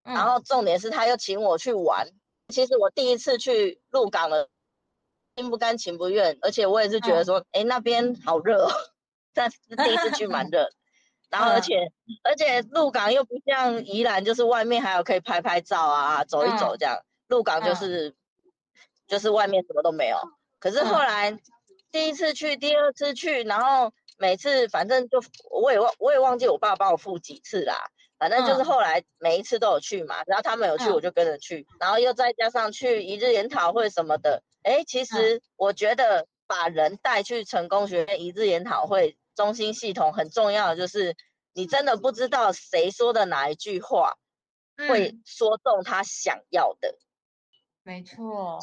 嗯、然后重点是他又请我去玩。其实我第一次去鹿港了，心不甘情不愿，而且我也是觉得说，哎、嗯，那边好热，但是第一次去蛮热。然后，而且、嗯、而且鹿港又不像宜兰，就是外面还有可以拍拍照啊，走一走这样。嗯、鹿港就是、嗯、就是外面什么都没有。可是后来第一次去，第二次去，然后每次反正就我也忘我也忘记我爸帮我付几次啦。反正就是后来每一次都有去嘛，然后他们有去我就跟着去，嗯、然后又再加上去一日研讨会什么的。哎，其实我觉得把人带去成功学院一日研讨会。中心系统很重要的就是，你真的不知道谁说的哪一句话会说中他想要的。没错，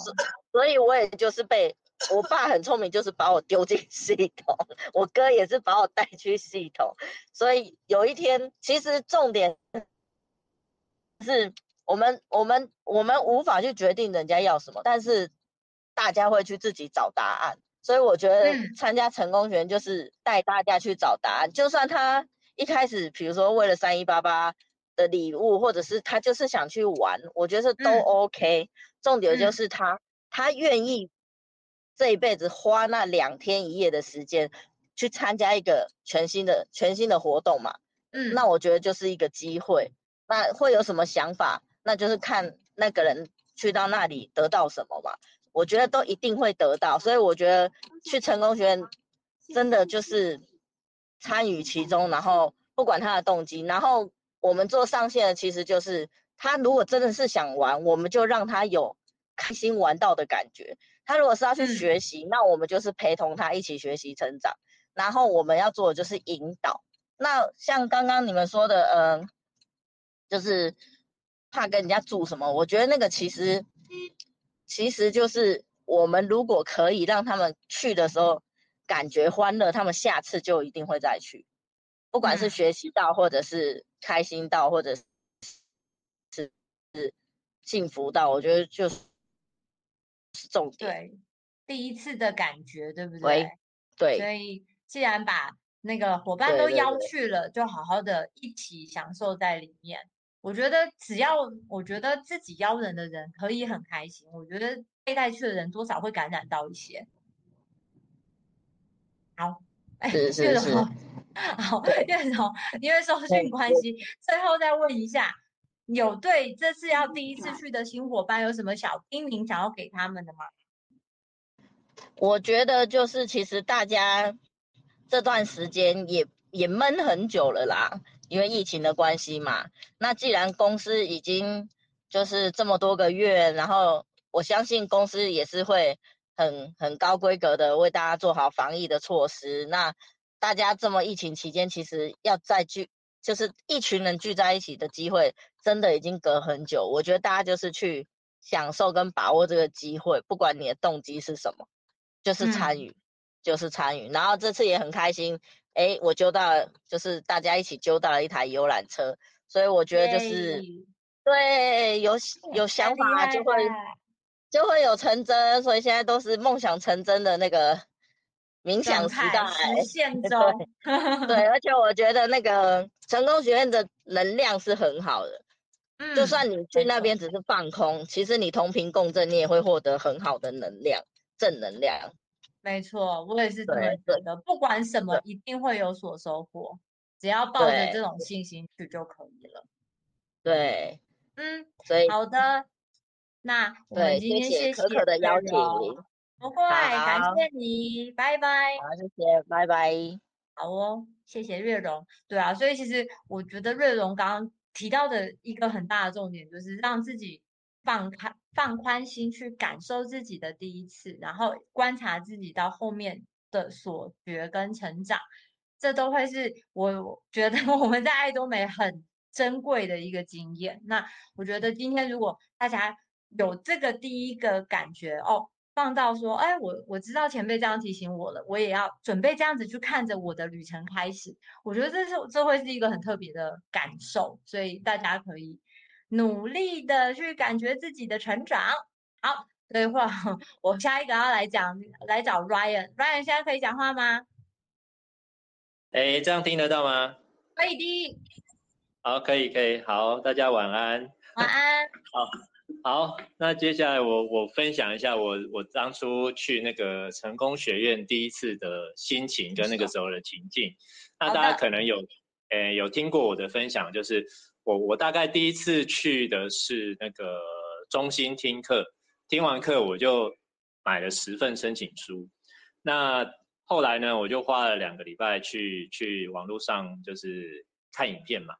所以我也就是被我爸很聪明，就是把我丢进系统，我哥也是把我带去系统，所以有一天，其实重点是我们我们我们无法去决定人家要什么，但是大家会去自己找答案，所以我觉得参加成功学就是带大家去找答案，就算他一开始比如说为了三一八八的礼物，或者是他就是想去玩，我觉得都 OK。重点就是他，嗯、他愿意这一辈子花那两天一夜的时间去参加一个全新的、全新的活动嘛。嗯，那我觉得就是一个机会。那会有什么想法？那就是看那个人去到那里得到什么嘛。我觉得都一定会得到，所以我觉得去成功学院真的就是参与其中，然后不管他的动机，然后我们做上线的其实就是。他如果真的是想玩，我们就让他有开心玩到的感觉。他如果是要去学习，嗯、那我们就是陪同他一起学习成长。然后我们要做的就是引导。那像刚刚你们说的，嗯、呃，就是怕跟人家住什么？我觉得那个其实其实就是我们如果可以让他们去的时候感觉欢乐，他们下次就一定会再去。不管是学习到，或者是开心到，或者是。是幸福到，我觉得就是重点。对，第一次的感觉，对不对？对。对。所以，既然把那个伙伴都邀去了，就好好的一起享受在里面。我觉得，只要我觉得自己邀人的人可以很开心，我觉得被带去的人多少会感染到一些。好，哎，岳总，好，岳总，因为收讯关系，最后再问一下。有对这次要第一次 去的新伙伴有什么小叮咛想要给他们的吗？我觉得就是其实大家这段时间也也闷很久了啦，因为疫情的关系嘛。那既然公司已经就是这么多个月，然后我相信公司也是会很很高规格的为大家做好防疫的措施。那大家这么疫情期间，其实要再聚。就是一群人聚在一起的机会，真的已经隔很久。我觉得大家就是去享受跟把握这个机会，不管你的动机是什么，就是参与，嗯、就是参与。然后这次也很开心，哎，我揪到了，就是大家一起揪到了一台游览车，所以我觉得就是对，有有想法就会就会有成真，所以现在都是梦想成真的那个。冥想时代实现 中，对，而且我觉得那个成功学院的能量是很好的，嗯，就算你去那边只是放空，其实你同频共振，你也会获得很好的能量，正能量。没错，我也是这么觉得，不管什么，一定会有所收获，只要抱着这种信心去就可以了。对，嗯，所以好的，那我们今天谢谢可可的邀请。不会，感谢你，拜拜。好，谢谢，拜拜。好哦，谢谢瑞荣。对啊，所以其实我觉得瑞荣刚刚提到的一个很大的重点，就是让自己放开、放宽心去感受自己的第一次，然后观察自己到后面的所学跟成长，这都会是我觉得我们在爱多美很珍贵的一个经验。那我觉得今天如果大家有这个第一个感觉哦。放到说，哎，我我知道前辈这样提醒我了，我也要准备这样子去看着我的旅程开始。我觉得这是这会是一个很特别的感受，所以大家可以努力的去感觉自己的成长。好，所以话 我下一个要来讲，来找 Ryan，Ryan Ryan 现在可以讲话吗？哎，这样听得到吗？可以的。好，可以可以，好，大家晚安。晚安。好。好，那接下来我我分享一下我我当初去那个成功学院第一次的心情跟那个时候的情境。那大家可能有诶、欸、有听过我的分享，就是我我大概第一次去的是那个中心听课，听完课我就买了十份申请书。那后来呢，我就花了两个礼拜去去网络上就是看影片嘛。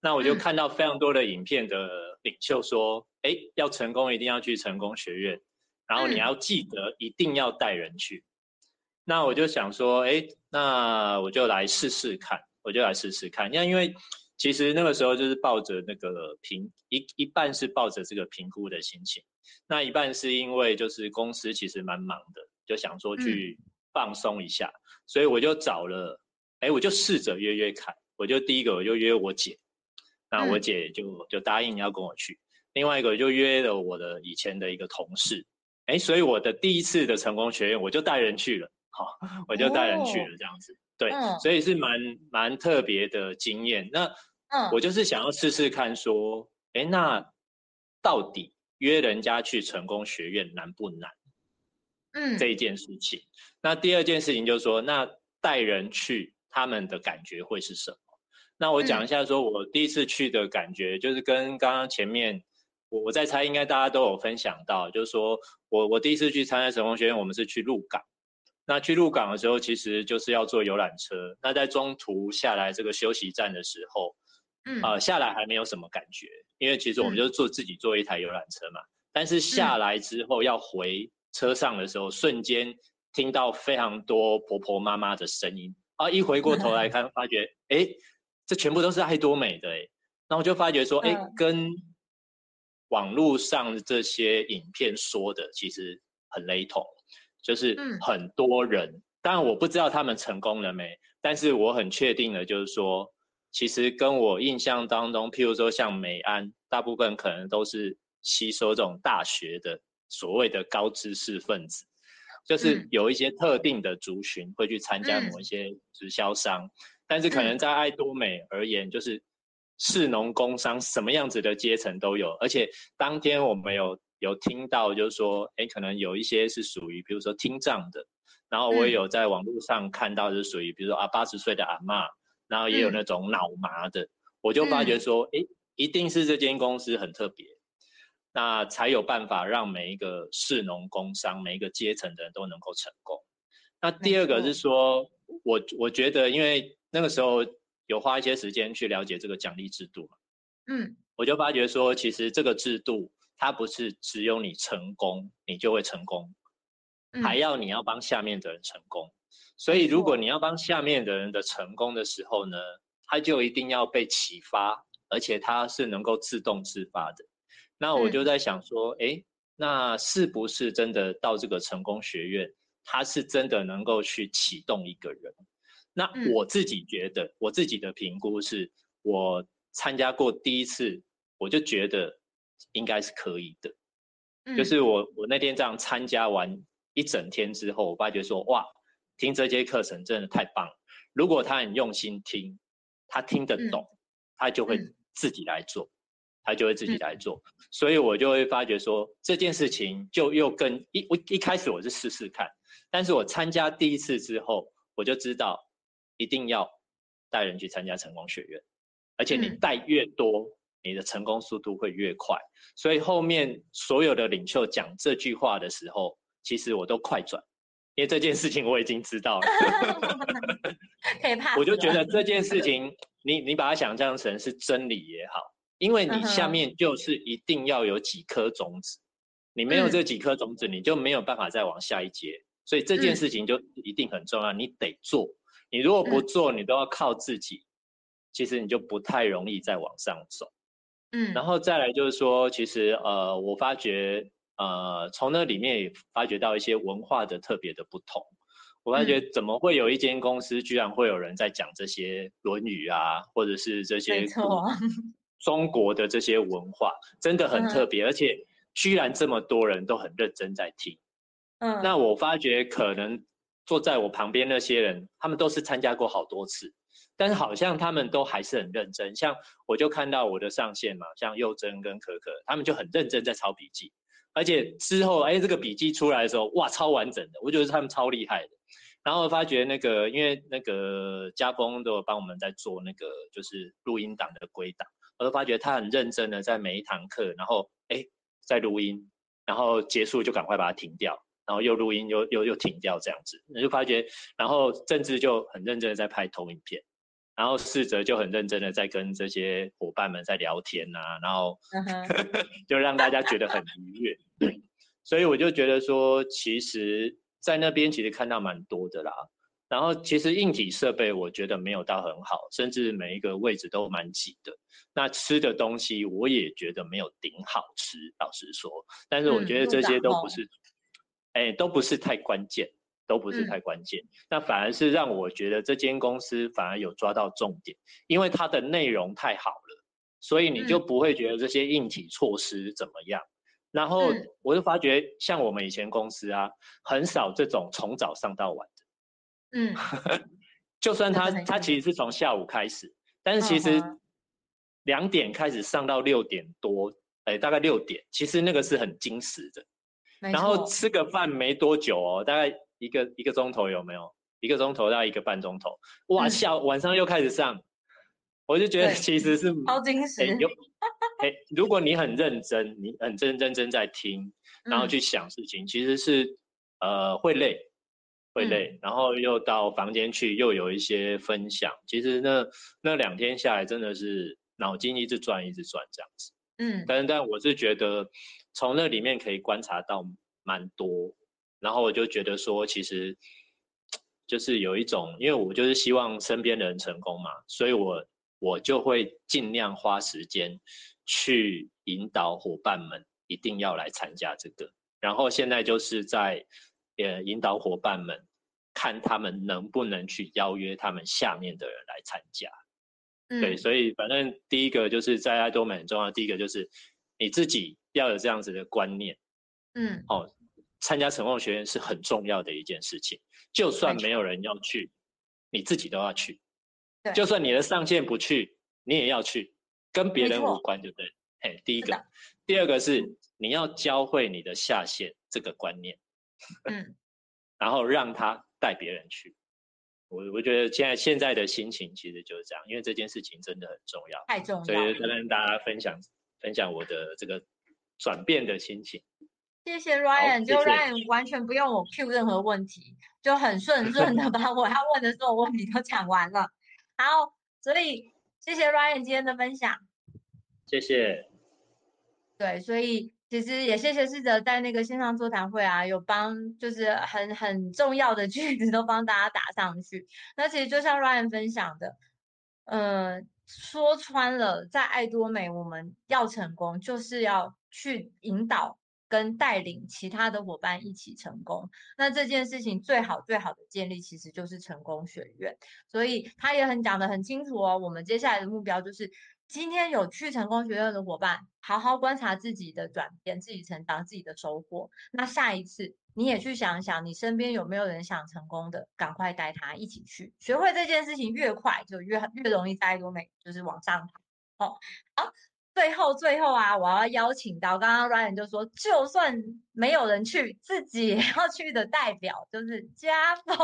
那我就看到非常多的影片的领袖说，哎、嗯，要成功一定要去成功学院，然后你要记得一定要带人去。那我就想说，哎，那我就来试试看，我就来试试看。那因为其实那个时候就是抱着那个评一一半是抱着这个评估的心情，那一半是因为就是公司其实蛮忙的，就想说去放松一下，嗯、所以我就找了，哎，我就试着约约看。我就第一个我就约我姐，那我姐就就答应要跟我去。另外一个就约了我的以前的一个同事，哎，所以我的第一次的成功学院我就带人去了。好，我就带人去了，这样子，哦、对，嗯、所以是蛮蛮特别的经验。那，嗯，我就是想要试试看，说，哎，那到底约人家去成功学院难不难？嗯，这一件事情。那第二件事情就是说，那带人去，他们的感觉会是什么？那我讲一下，说我第一次去的感觉，就是跟刚刚前面，我我在猜，应该大家都有分享到，就是说我我第一次去参加成功学院，我们是去鹿港。那去鹿港的时候，其实就是要坐游览车。那在中途下来这个休息站的时候，嗯，呃，下来还没有什么感觉，因为其实我们就是坐自己坐一台游览车嘛。但是下来之后要回车上的时候，瞬间听到非常多婆婆妈妈的声音啊！一回过头来看，发觉哎，这全部都是爱多美的哎。那我就发觉说，哎，跟网络上的这些影片说的其实很雷同。就是很多人，嗯、当然我不知道他们成功了没，但是我很确定的，就是说，其实跟我印象当中，譬如说像美安，大部分可能都是吸收这种大学的所谓的高知识分子，就是有一些特定的族群会去参加某一些直销商，嗯、但是可能在爱多美而言，就是士农工商什么样子的阶层都有，而且当天我们有。有听到就是说，哎，可能有一些是属于，比如说听障的，然后我也有在网络上看到是属于，比如说啊八十岁的阿嬷，然后也有那种脑麻的，嗯、我就发觉说，哎，一定是这间公司很特别，那才有办法让每一个市农工商每一个阶层的人都能够成功。那第二个是说，我我觉得，因为那个时候有花一些时间去了解这个奖励制度嘛，嗯，我就发觉说，其实这个制度。它不是只有你成功，你就会成功，还要你要帮下面的人成功。嗯、所以，如果你要帮下面的人的成功的时候呢，他就一定要被启发，而且他是能够自动自发的。那我就在想说，哎、嗯，那是不是真的到这个成功学院，他是真的能够去启动一个人？那我自己觉得，嗯、我自己的评估是，我参加过第一次，我就觉得。应该是可以的，就是我我那天这样参加完一整天之后，我发觉说哇，听这节课程真的太棒了。如果他很用心听，他听得懂，他就会自己来做，他就会自己来做。所以我就会发觉说这件事情就又跟一我一开始我是试试看，但是我参加第一次之后，我就知道一定要带人去参加成功学院，而且你带越多，你的成功速度会越快，所以后面所有的领袖讲这句话的时候，其实我都快转，因为这件事情我已经知道了。可以怕。我就觉得这件事情，你你把它想象成是真理也好，因为你下面就是一定要有几颗种子，你没有这几颗种子，你就没有办法再往下一阶，所以这件事情就一定很重要，你得做。你如果不做，你都要靠自己，其实你就不太容易再往上走。嗯，然后再来就是说，其实呃，我发觉呃，从那里面也发觉到一些文化的特别的不同。我发觉怎么会有一间公司居然会有人在讲这些《论语》啊，或者是这些 中国的这些文化，真的很特别，而且居然这么多人都很认真在听。嗯，那我发觉可能坐在我旁边那些人，他们都是参加过好多次。但是好像他们都还是很认真，像我就看到我的上线嘛，像佑珍跟可可，他们就很认真在抄笔记，而且之后哎这个笔记出来的时候，哇超完整的，我觉得他们超厉害的。然后发觉那个因为那个家峰都有帮我们在做那个就是录音档的归档，我都发觉他很认真的在每一堂课，然后哎在录音，然后结束就赶快把它停掉。然后又录音又又又停掉这样子，你就发觉，然后政治就很认真的在拍投影片。然后世哲就很认真的在跟这些伙伴们在聊天呐、啊，然后 就让大家觉得很愉悦。对，所以我就觉得说，其实在那边其实看到蛮多的啦。然后其实硬体设备我觉得没有到很好，甚至每一个位置都蛮挤的。那吃的东西我也觉得没有顶好吃，老实说。但是我觉得这些都不是，哎、嗯，都不是太关键，都不是太关键。嗯、那反而是让我觉得这间公司反而有抓到重点，因为它的内容太好了，所以你就不会觉得这些硬体措施怎么样。嗯、然后我就发觉，像我们以前公司啊，很少这种从早上到晚的。嗯，就算他他其实是从下午开始，但是其实两点开始上到六点多，哎，大概六点，其实那个是很精实的。然后吃个饭没多久哦，大概一个一个钟头有没有？一个钟头到一个半钟头，哇，下晚上又开始上，我就觉得其实是超精实。有，哎，如果你很认真，你很认真真在听，然后去想事情，其实是呃会累。会累，然后又到房间去，又有一些分享。其实那那两天下来，真的是脑筋一直转，一直转这样子。嗯，但是但我是觉得从那里面可以观察到蛮多，然后我就觉得说，其实就是有一种，因为我就是希望身边的人成功嘛，所以我我就会尽量花时间去引导伙伴们一定要来参加这个。然后现在就是在。也引导伙伴们看他们能不能去邀约他们下面的人来参加，嗯、对，所以反正第一个就是在爱多美很重要，第一个就是你自己要有这样子的观念，嗯，哦，参加成功学院是很重要的一件事情，就算没有人要去，你自己都要去，就算你的上线不去，你也要去，跟别人无关，对不对？嘿，第一个，第二个是你要教会你的下线这个观念。嗯，然后让他带别人去，我我觉得现在现在的心情其实就是这样，因为这件事情真的很重要，太重。要，所以跟大家分享分享我的这个转变的心情。谢谢 Ryan，就 Ryan 完全不用我 Q 任何问题，就很顺 顺的把我要问的所有问题都讲完了。好，所以谢谢 Ryan 今天的分享，谢谢。对，所以。其实也谢谢试着在那个线上座谈会啊，有帮就是很很重要的句子都帮大家打上去。那其实就像 Ryan 分享的，呃，说穿了，在爱多美我们要成功，就是要去引导跟带领其他的伙伴一起成功。那这件事情最好最好的建立，其实就是成功学院。所以他也很讲得很清楚哦，我们接下来的目标就是。今天有去成功学院的伙伴，好好观察自己的转变、自己成长、自己的收获。那下一次你也去想想，你身边有没有人想成功的，赶快带他一起去。学会这件事情越快，就越越容易在爱多美就是往上爬。哦，好，最后最后啊，我要邀请到刚刚 Ryan 就说，就算没有人去，自己也要去的代表就是家风。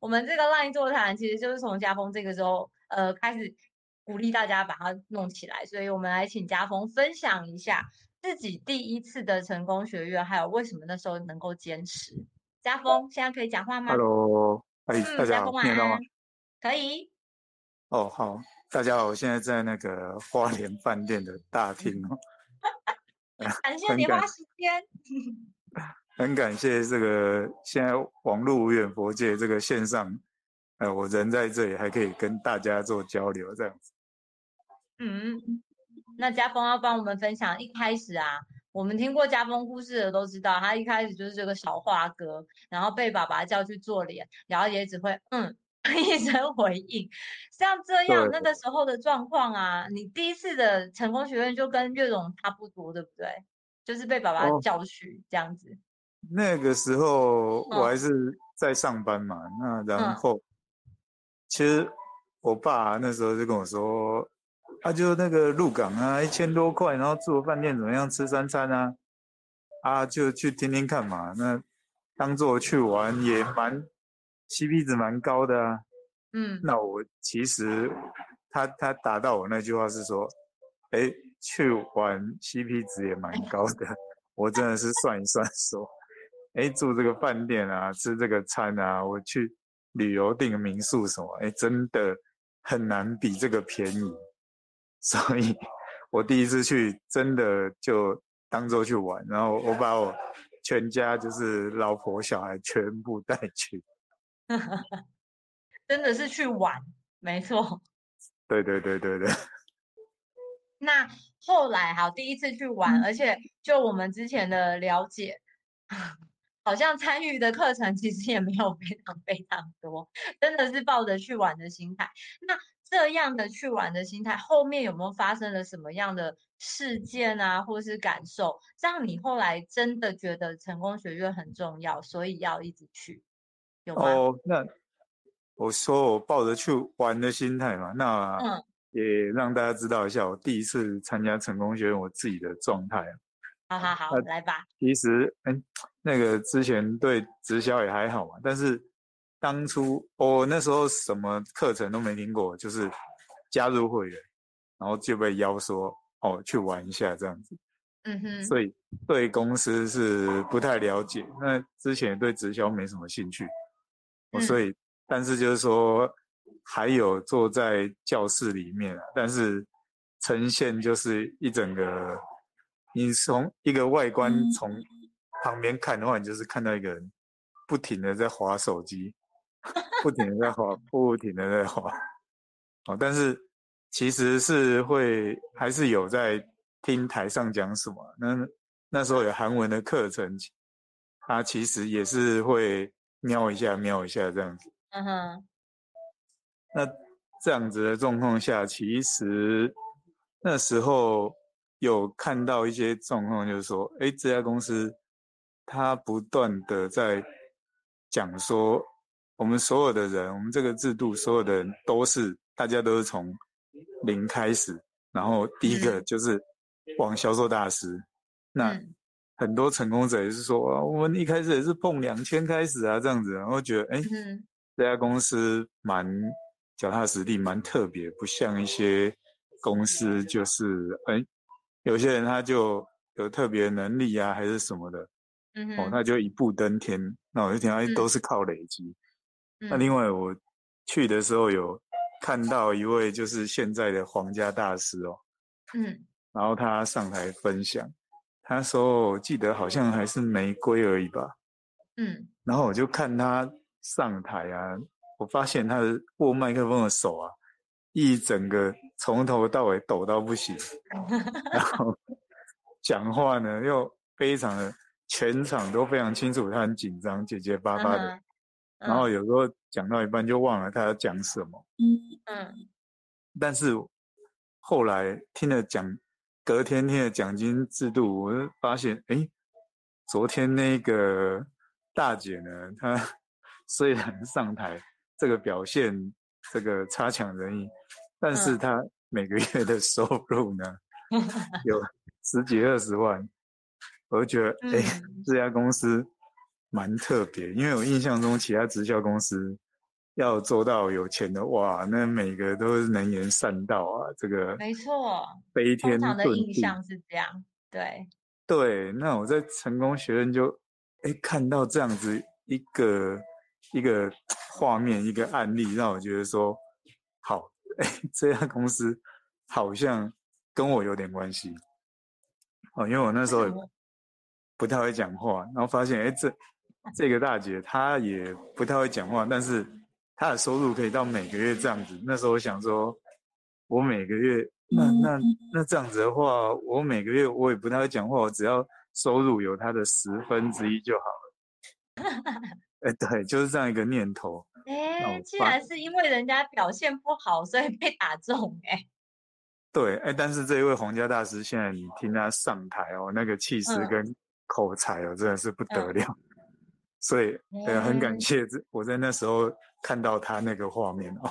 我们这个 Line 座谈其实就是从家风这个时候呃开始。鼓励大家把它弄起来，所以我们来请家风分享一下自己第一次的成功学院，还有为什么那时候能够坚持。家风，现在可以讲话吗？Hello，哎、嗯，大家好，听得到吗？可以。哦，好，大家好，我现在在那个花莲饭店的大厅哦。感谢你花时间。很感谢这个现在网络无远佛界这个线上。呃，我人在这里还可以跟大家做交流，这样子。嗯，那家峰要帮我们分享。一开始啊，我们听过家峰故事的都知道，他一开始就是这个小花哥，然后被爸爸叫去做脸，然后也只会嗯 一声回应。像这样那个时候的状况啊，你第一次的成功学院就跟岳总差不多，对不对？就是被爸爸叫去这样子。哦，那个时候我还是在上班嘛，嗯、那然后。其实我爸那时候就跟我说，啊，就那个入港啊，一千多块，然后住饭店怎么样，吃三餐啊，啊，就去听听看嘛。那当做去玩也蛮 CP 值蛮高的啊。嗯。那我其实他他打到我那句话是说，哎，去玩 CP 值也蛮高的。我真的是算一算说，哎，住这个饭店啊，吃这个餐啊，我去。旅游订民宿什么，哎，真的很难比这个便宜，所以我第一次去真的就当做去玩，然后我把我全家就是老婆小孩全部带去，真的是去玩，没错。对对对对对。那后来好，第一次去玩，而且就我们之前的了解，好像参与的课程其实也没有非常非常多，真的是抱着去玩的心态。那这样的去玩的心态，后面有没有发生了什么样的事件啊，或是感受，让你后来真的觉得成功学院很重要，所以要一直去？有吗？哦，那我说我抱着去玩的心态嘛，那嗯。也让大家知道一下，我第一次参加成功学院，我自己的状态。好好好，来吧。其实，嗯，那个之前对直销也还好嘛，但是当初我那时候什么课程都没听过，就是加入会员，然后就被邀说哦去玩一下这样子。嗯哼。所以对公司是不太了解，那之前对直销没什么兴趣。嗯。所以，但是就是说。还有坐在教室里面，但是呈现就是一整个，你从一个外观从旁边看的话，你就是看到一个人不停的在划手机，不停的在划，不停的在划。哦，但是其实是会还是有在听台上讲什么。那那时候有韩文的课程，他其实也是会瞄一下瞄一下这样子。嗯哼。那这样子的状况下，其实那时候有看到一些状况，就是说，哎，这家公司它不断的在讲说，我们所有的人，我们这个制度，所有的人都是大家都是从零开始，然后第一个就是往销售大师。那很多成功者也是说，啊，我们一开始也是碰两千开始啊，这样子，然后觉得，哎，这家公司蛮。脚踏实地蛮特别，不像一些公司，就是哎，有些人他就有特别能力啊，还是什么的，嗯，哦，他就一步登天。那我就听到，哎，都是靠累积。嗯。那另外我去的时候有看到一位就是现在的皇家大师哦，嗯，然后他上台分享，他说我记得好像还是玫瑰而已吧，嗯，然后我就看他上台啊。我发现他的握麦克风的手啊，一整个从头到尾抖到不行，然后讲话呢又非常的全场都非常清楚，他很紧张，结结巴巴的，然后有时候讲到一半就忘了他要讲什么。嗯，但是后来听了讲，隔天天的奖金制度，我就发现，哎，昨天那个大姐呢，她 虽然上台。这个表现，这个差强人意，但是她每个月的收入呢，嗯、有十几二十万，我就觉得，哎、嗯，这家公司蛮特别，因为我印象中其他直销公司要做到有钱的，哇，那每个都是能言善道啊，这个没错，飞天遁地，的印象是这样，对，对，那我在成功学院就，哎，看到这样子一个。一个画面，一个案例，让我觉得说，好，哎，这家公司好像跟我有点关系。哦，因为我那时候也不太会讲话，然后发现，哎，这这个大姐她也不太会讲话，但是她的收入可以到每个月这样子。那时候我想说，我每个月，那那那这样子的话，我每个月我也不太会讲话，我只要收入有他的十分之一就好了。哎，对，就是这样一个念头。哎，竟然是因为人家表现不好，所以被打中。哎，对，哎，但是这一位皇家大师，现在你听他上台哦，那个气势跟口才哦，嗯、真的是不得了。嗯、所以，呃，很感谢这我在那时候看到他那个画面哦，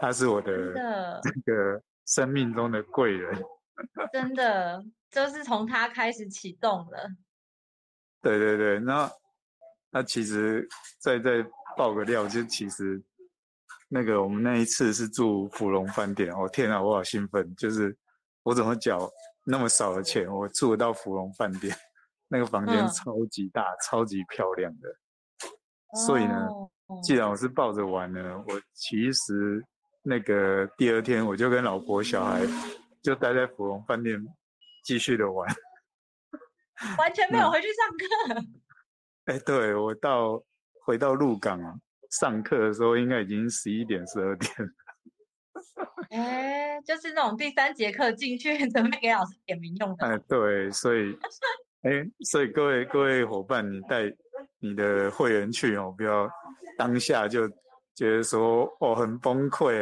他是我的 这个生命中的贵人。真的，就是从他开始启动了。对对对，那。那其实再再爆个料，就其实那个我们那一次是住芙蓉饭店，哦天啊，我好兴奋！就是我怎么缴那么少的钱，我住得到芙蓉饭店，那个房间超级大，嗯、超级漂亮的。所以呢，既然我是抱着玩呢，我其实那个第二天我就跟老婆小孩就待在芙蓉饭店继续的玩，完全没有回去上课。哎，对，我到回到鹿港上课的时候，应该已经十一点、十二点了。哎，就是那种第三节课进去准备给老师点名用的。哎，对，所以，哎，所以各位各位伙伴，你带你的会员去哦，不要当下就觉得说哦很崩溃，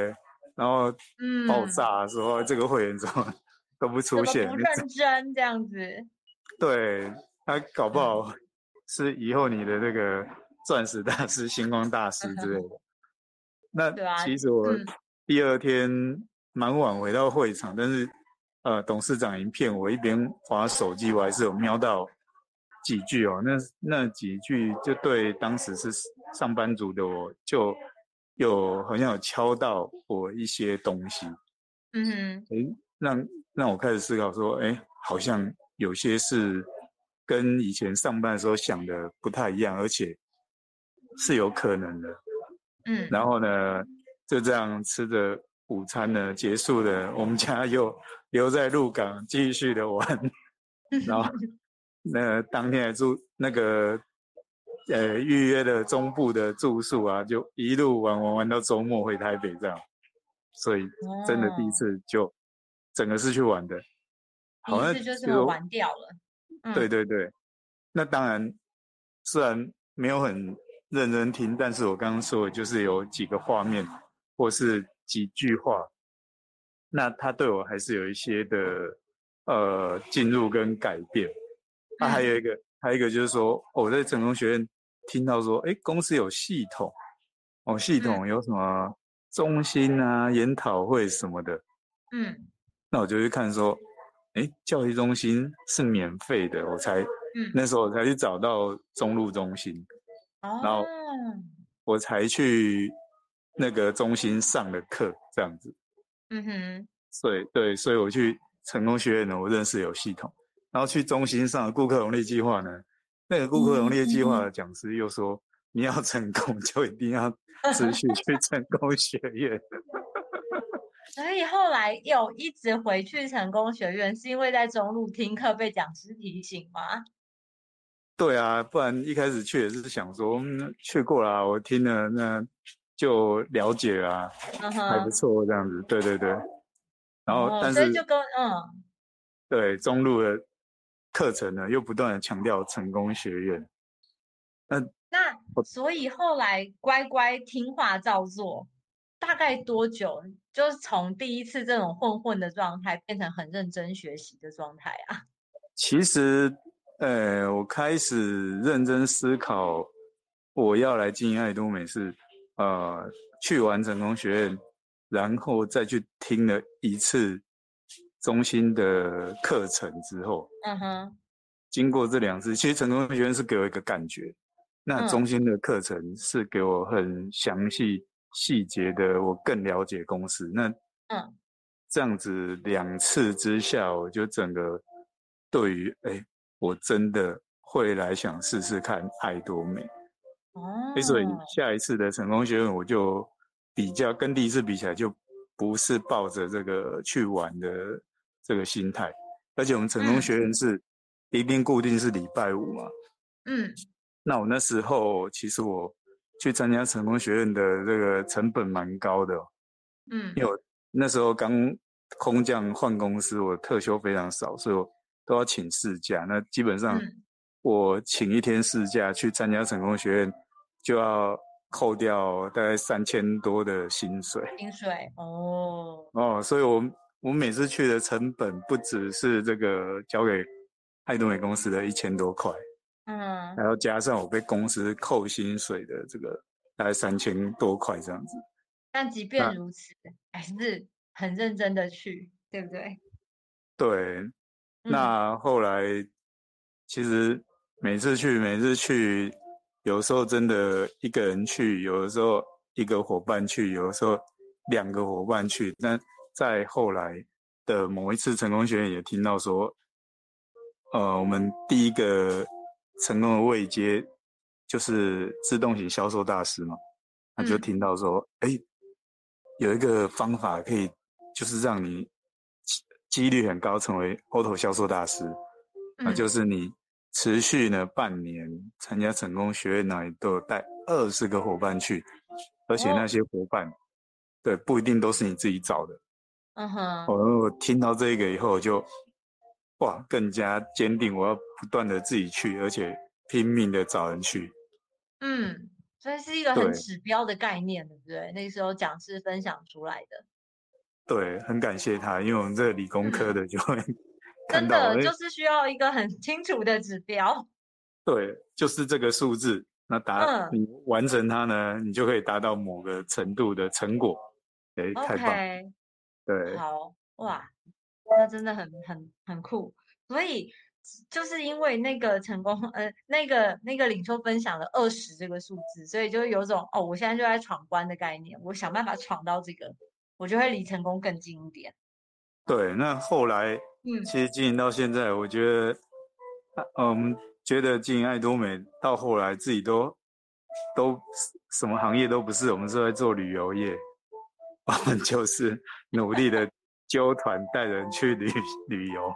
然后爆炸说、嗯、这个会员怎么都不出现，不认真这样子。对，他搞不好是以后你的那个钻石大师、星光大师之类的。那其实我。第二天蛮晚回到会场，但是呃，董事长一骗我，一边划手机，我还是有瞄到几句哦。那那几句就对当时是上班族的我，就有好像有敲到我一些东西。嗯哼，诶，让让我开始思考说，诶，好像有些事跟以前上班的时候想的不太一样，而且是有可能的。嗯，然后呢？就这样吃着午餐呢，结束了。我们家又留在鹿港继续的玩，然后那当天还住那个呃预约的中部的住宿啊，就一路玩玩玩到周末回台北这样。所以真的第一次就整个是去玩的，好像就是玩掉了。对对对，那当然虽然没有很认真听，但是我刚刚说的就是有几个画面。或是几句话，那他对我还是有一些的呃进入跟改变。他、啊、还有一个，还有一个就是说，我在成功学院听到说，哎，公司有系统，哦，系统有什么中心啊、研讨会什么的。嗯，那我就去看说，哎，教育中心是免费的，我才，嗯，那时候我才去找到中路中心，哦，然后我才去。那个中心上的课这样子，嗯哼，所以对，所以我去成功学院呢，我认识有系统，然后去中心上的顾客红利计划呢，那个顾客红利计划的讲师又说，嗯、你要成功就一定要持续 去成功学院，所以后来又一直回去成功学院，是因为在中路听课被讲师提醒吗？对啊，不然一开始去也是想说，嗯、去过了，我听了那。就了解啊，uh huh. 还不错这样子，对对对。然后，但是、oh, 就跟嗯，对中路的课程呢，又不断的强调成功学院。那那所以后来乖乖听话照做，大概多久？就是从第一次这种混混的状态，变成很认真学习的状态啊？其实，呃，我开始认真思考，我要来经营爱多美是。呃，去完成功学院，然后再去听了一次中心的课程之后，嗯哼，经过这两次，其实成功学院是给我一个感觉，那中心的课程是给我很详细细节的，我更了解公司。那嗯，这样子两次之下，我就整个对于哎，我真的会来想试试看爱多美。哦，所以下一次的成功学院，我就比较跟第一次比起来，就不是抱着这个去玩的这个心态，而且我们成功学院是一定固定是礼拜五嘛。嗯，那我那时候其实我去参加成功学院的这个成本蛮高的，嗯，因为我那时候刚空降换公司，我特休非常少，所以我都要请事假。那基本上我请一天事假去参加成功学院。就要扣掉大概三千多的薪水。薪水哦哦，所以我我每次去的成本不只是这个交给爱多美公司的一千多块，嗯，还要加上我被公司扣薪水的这个大概三千多块这样子。但即便如此，那还是很认真的去，对不对？对，那后来、嗯、其实每次去，每次去。有时候真的一个人去，有的时候一个伙伴去，有的时候两个伙伴去。但在后来的某一次成功学院也听到说，呃，我们第一个成功的位阶就是自动型销售大师嘛，他就听到说，哎、嗯，有一个方法可以，就是让你几率很高成为 auto 销售大师，那就是你持续呢半年参加成功学院，那里都有带二十个伙伴去，而且那些伙伴，哦、对，不一定都是你自己找的。嗯哼，我我听到这个以后就，哇，更加坚定，我要不断的自己去，而且拼命的找人去。嗯，所以是一个很指标的概念，对，对不对？那个时候讲师分享出来的。对，很感谢他，因为我们这个理工科的就会、嗯、真的就是需要一个很清楚的指标。对，就是这个数字，那达、嗯、你完成它呢，你就可以达到某个程度的成果。哎、欸，太棒！Okay. 对，好哇，那真的很很很酷。所以就是因为那个成功，呃，那个那个领袖分享了二十这个数字，所以就有种哦，我现在就在闯关的概念，我想办法闯到这个。我就会离成功更近一点。对，那后来，嗯，其实经营到现在，我觉得，嗯，我们觉得经营爱多美到后来自己都都什么行业都不是，我们是在做旅游业，我们就是努力的揪团带人去旅旅游。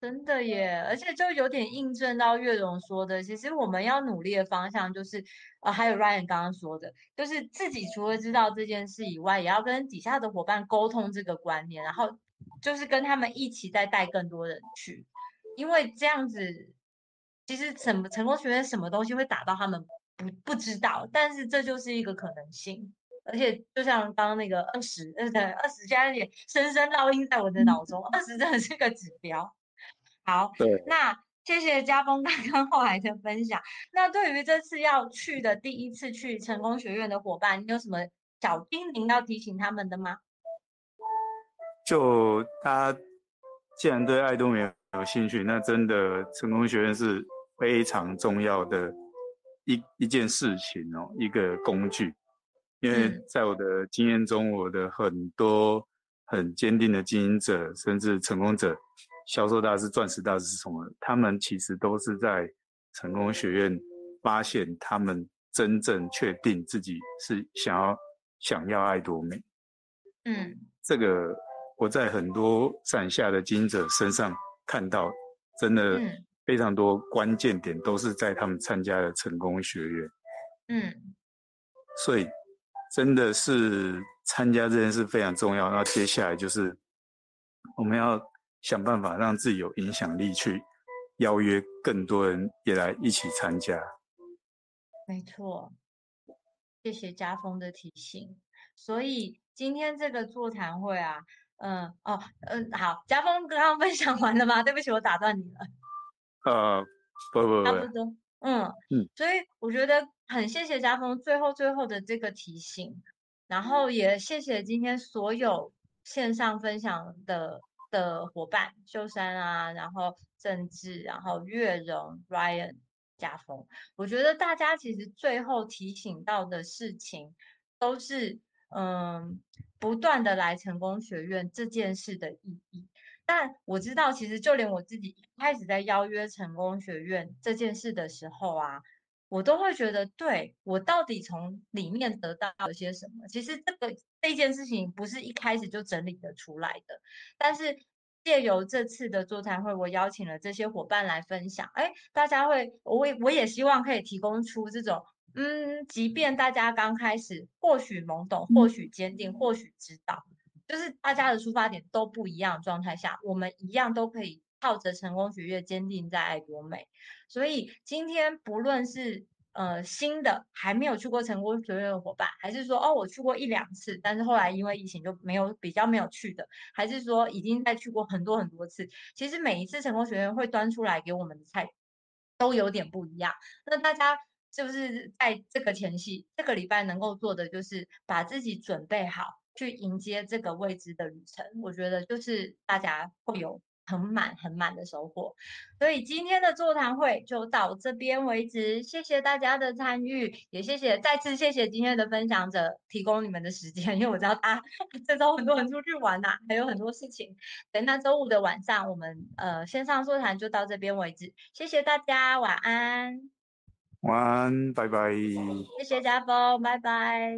真的耶，而且就有点印证到月荣说的，其实我们要努力的方向就是，呃，还有 Ryan 刚刚说的，就是自己除了知道这件事以外，也要跟底下的伙伴沟通这个观念，然后就是跟他们一起再带更多人去，因为这样子，其实什么成功学院什么东西会打到他们不不知道，但是这就是一个可能性，而且就像刚刚那个二十，呃，对，二十现在也深深烙印在我的脑中，二十真的是个指标。好，对，那谢谢家峰刚刚后来的分享。那对于这次要去的第一次去成功学院的伙伴，你有什么小叮咛要提醒他们的吗？就大家既然对爱多美有兴趣，那真的成功学院是非常重要的一一件事情哦，一个工具。因为在我的经验中，我的很多很坚定的经营者，甚至成功者。销售大师、钻石大师是什么？他们其实都是在成功学院发现，他们真正确定自己是想要想要爱多美。嗯，这个我在很多伞下的经营者身上看到，真的非常多关键点都是在他们参加了成功学院。嗯，所以真的是参加这件事非常重要。那接下来就是我们要。想办法让自己有影响力，去邀约更多人也来一起参加。没错，谢谢家峰的提醒。所以今天这个座谈会啊，嗯，哦，嗯，好，家峰刚刚分享完了吗？对不起，我打断你了。呃，不不不，差不多。嗯嗯，所以我觉得很谢谢家峰最后最后的这个提醒，然后也谢谢今天所有线上分享的。的伙伴秀山啊，然后郑智，然后月荣、Ryan、家峰，我觉得大家其实最后提醒到的事情，都是嗯，不断的来成功学院这件事的意义。但我知道，其实就连我自己一开始在邀约成功学院这件事的时候啊。我都会觉得，对，我到底从里面得到了些什么？其实这个这件事情不是一开始就整理得出来的。但是借由这次的座谈会，我邀请了这些伙伴来分享，哎，大家会，我也我也希望可以提供出这种，嗯，即便大家刚开始或许懵懂，或许坚定，或许知道，就是大家的出发点都不一样状态下，我们一样都可以。靠着成功学院坚定在爱多美，所以今天不论是呃新的还没有去过成功学院的伙伴，还是说哦我去过一两次，但是后来因为疫情就没有比较没有去的，还是说已经在去过很多很多次，其实每一次成功学院会端出来给我们的菜都有点不一样。那大家是不是在这个前夕，这个礼拜能够做的就是把自己准备好去迎接这个未知的旅程？我觉得就是大家会有。很满很满的收获，所以今天的座谈会就到这边为止。谢谢大家的参与，也谢谢再次谢谢今天的分享者提供你们的时间，因为我知道大家这周很多人出去玩呐、啊，还有很多事情。等到周五的晚上，我们呃线上座谈就到这边为止。谢谢大家，晚安。晚安，拜拜。谢谢家峰，拜拜。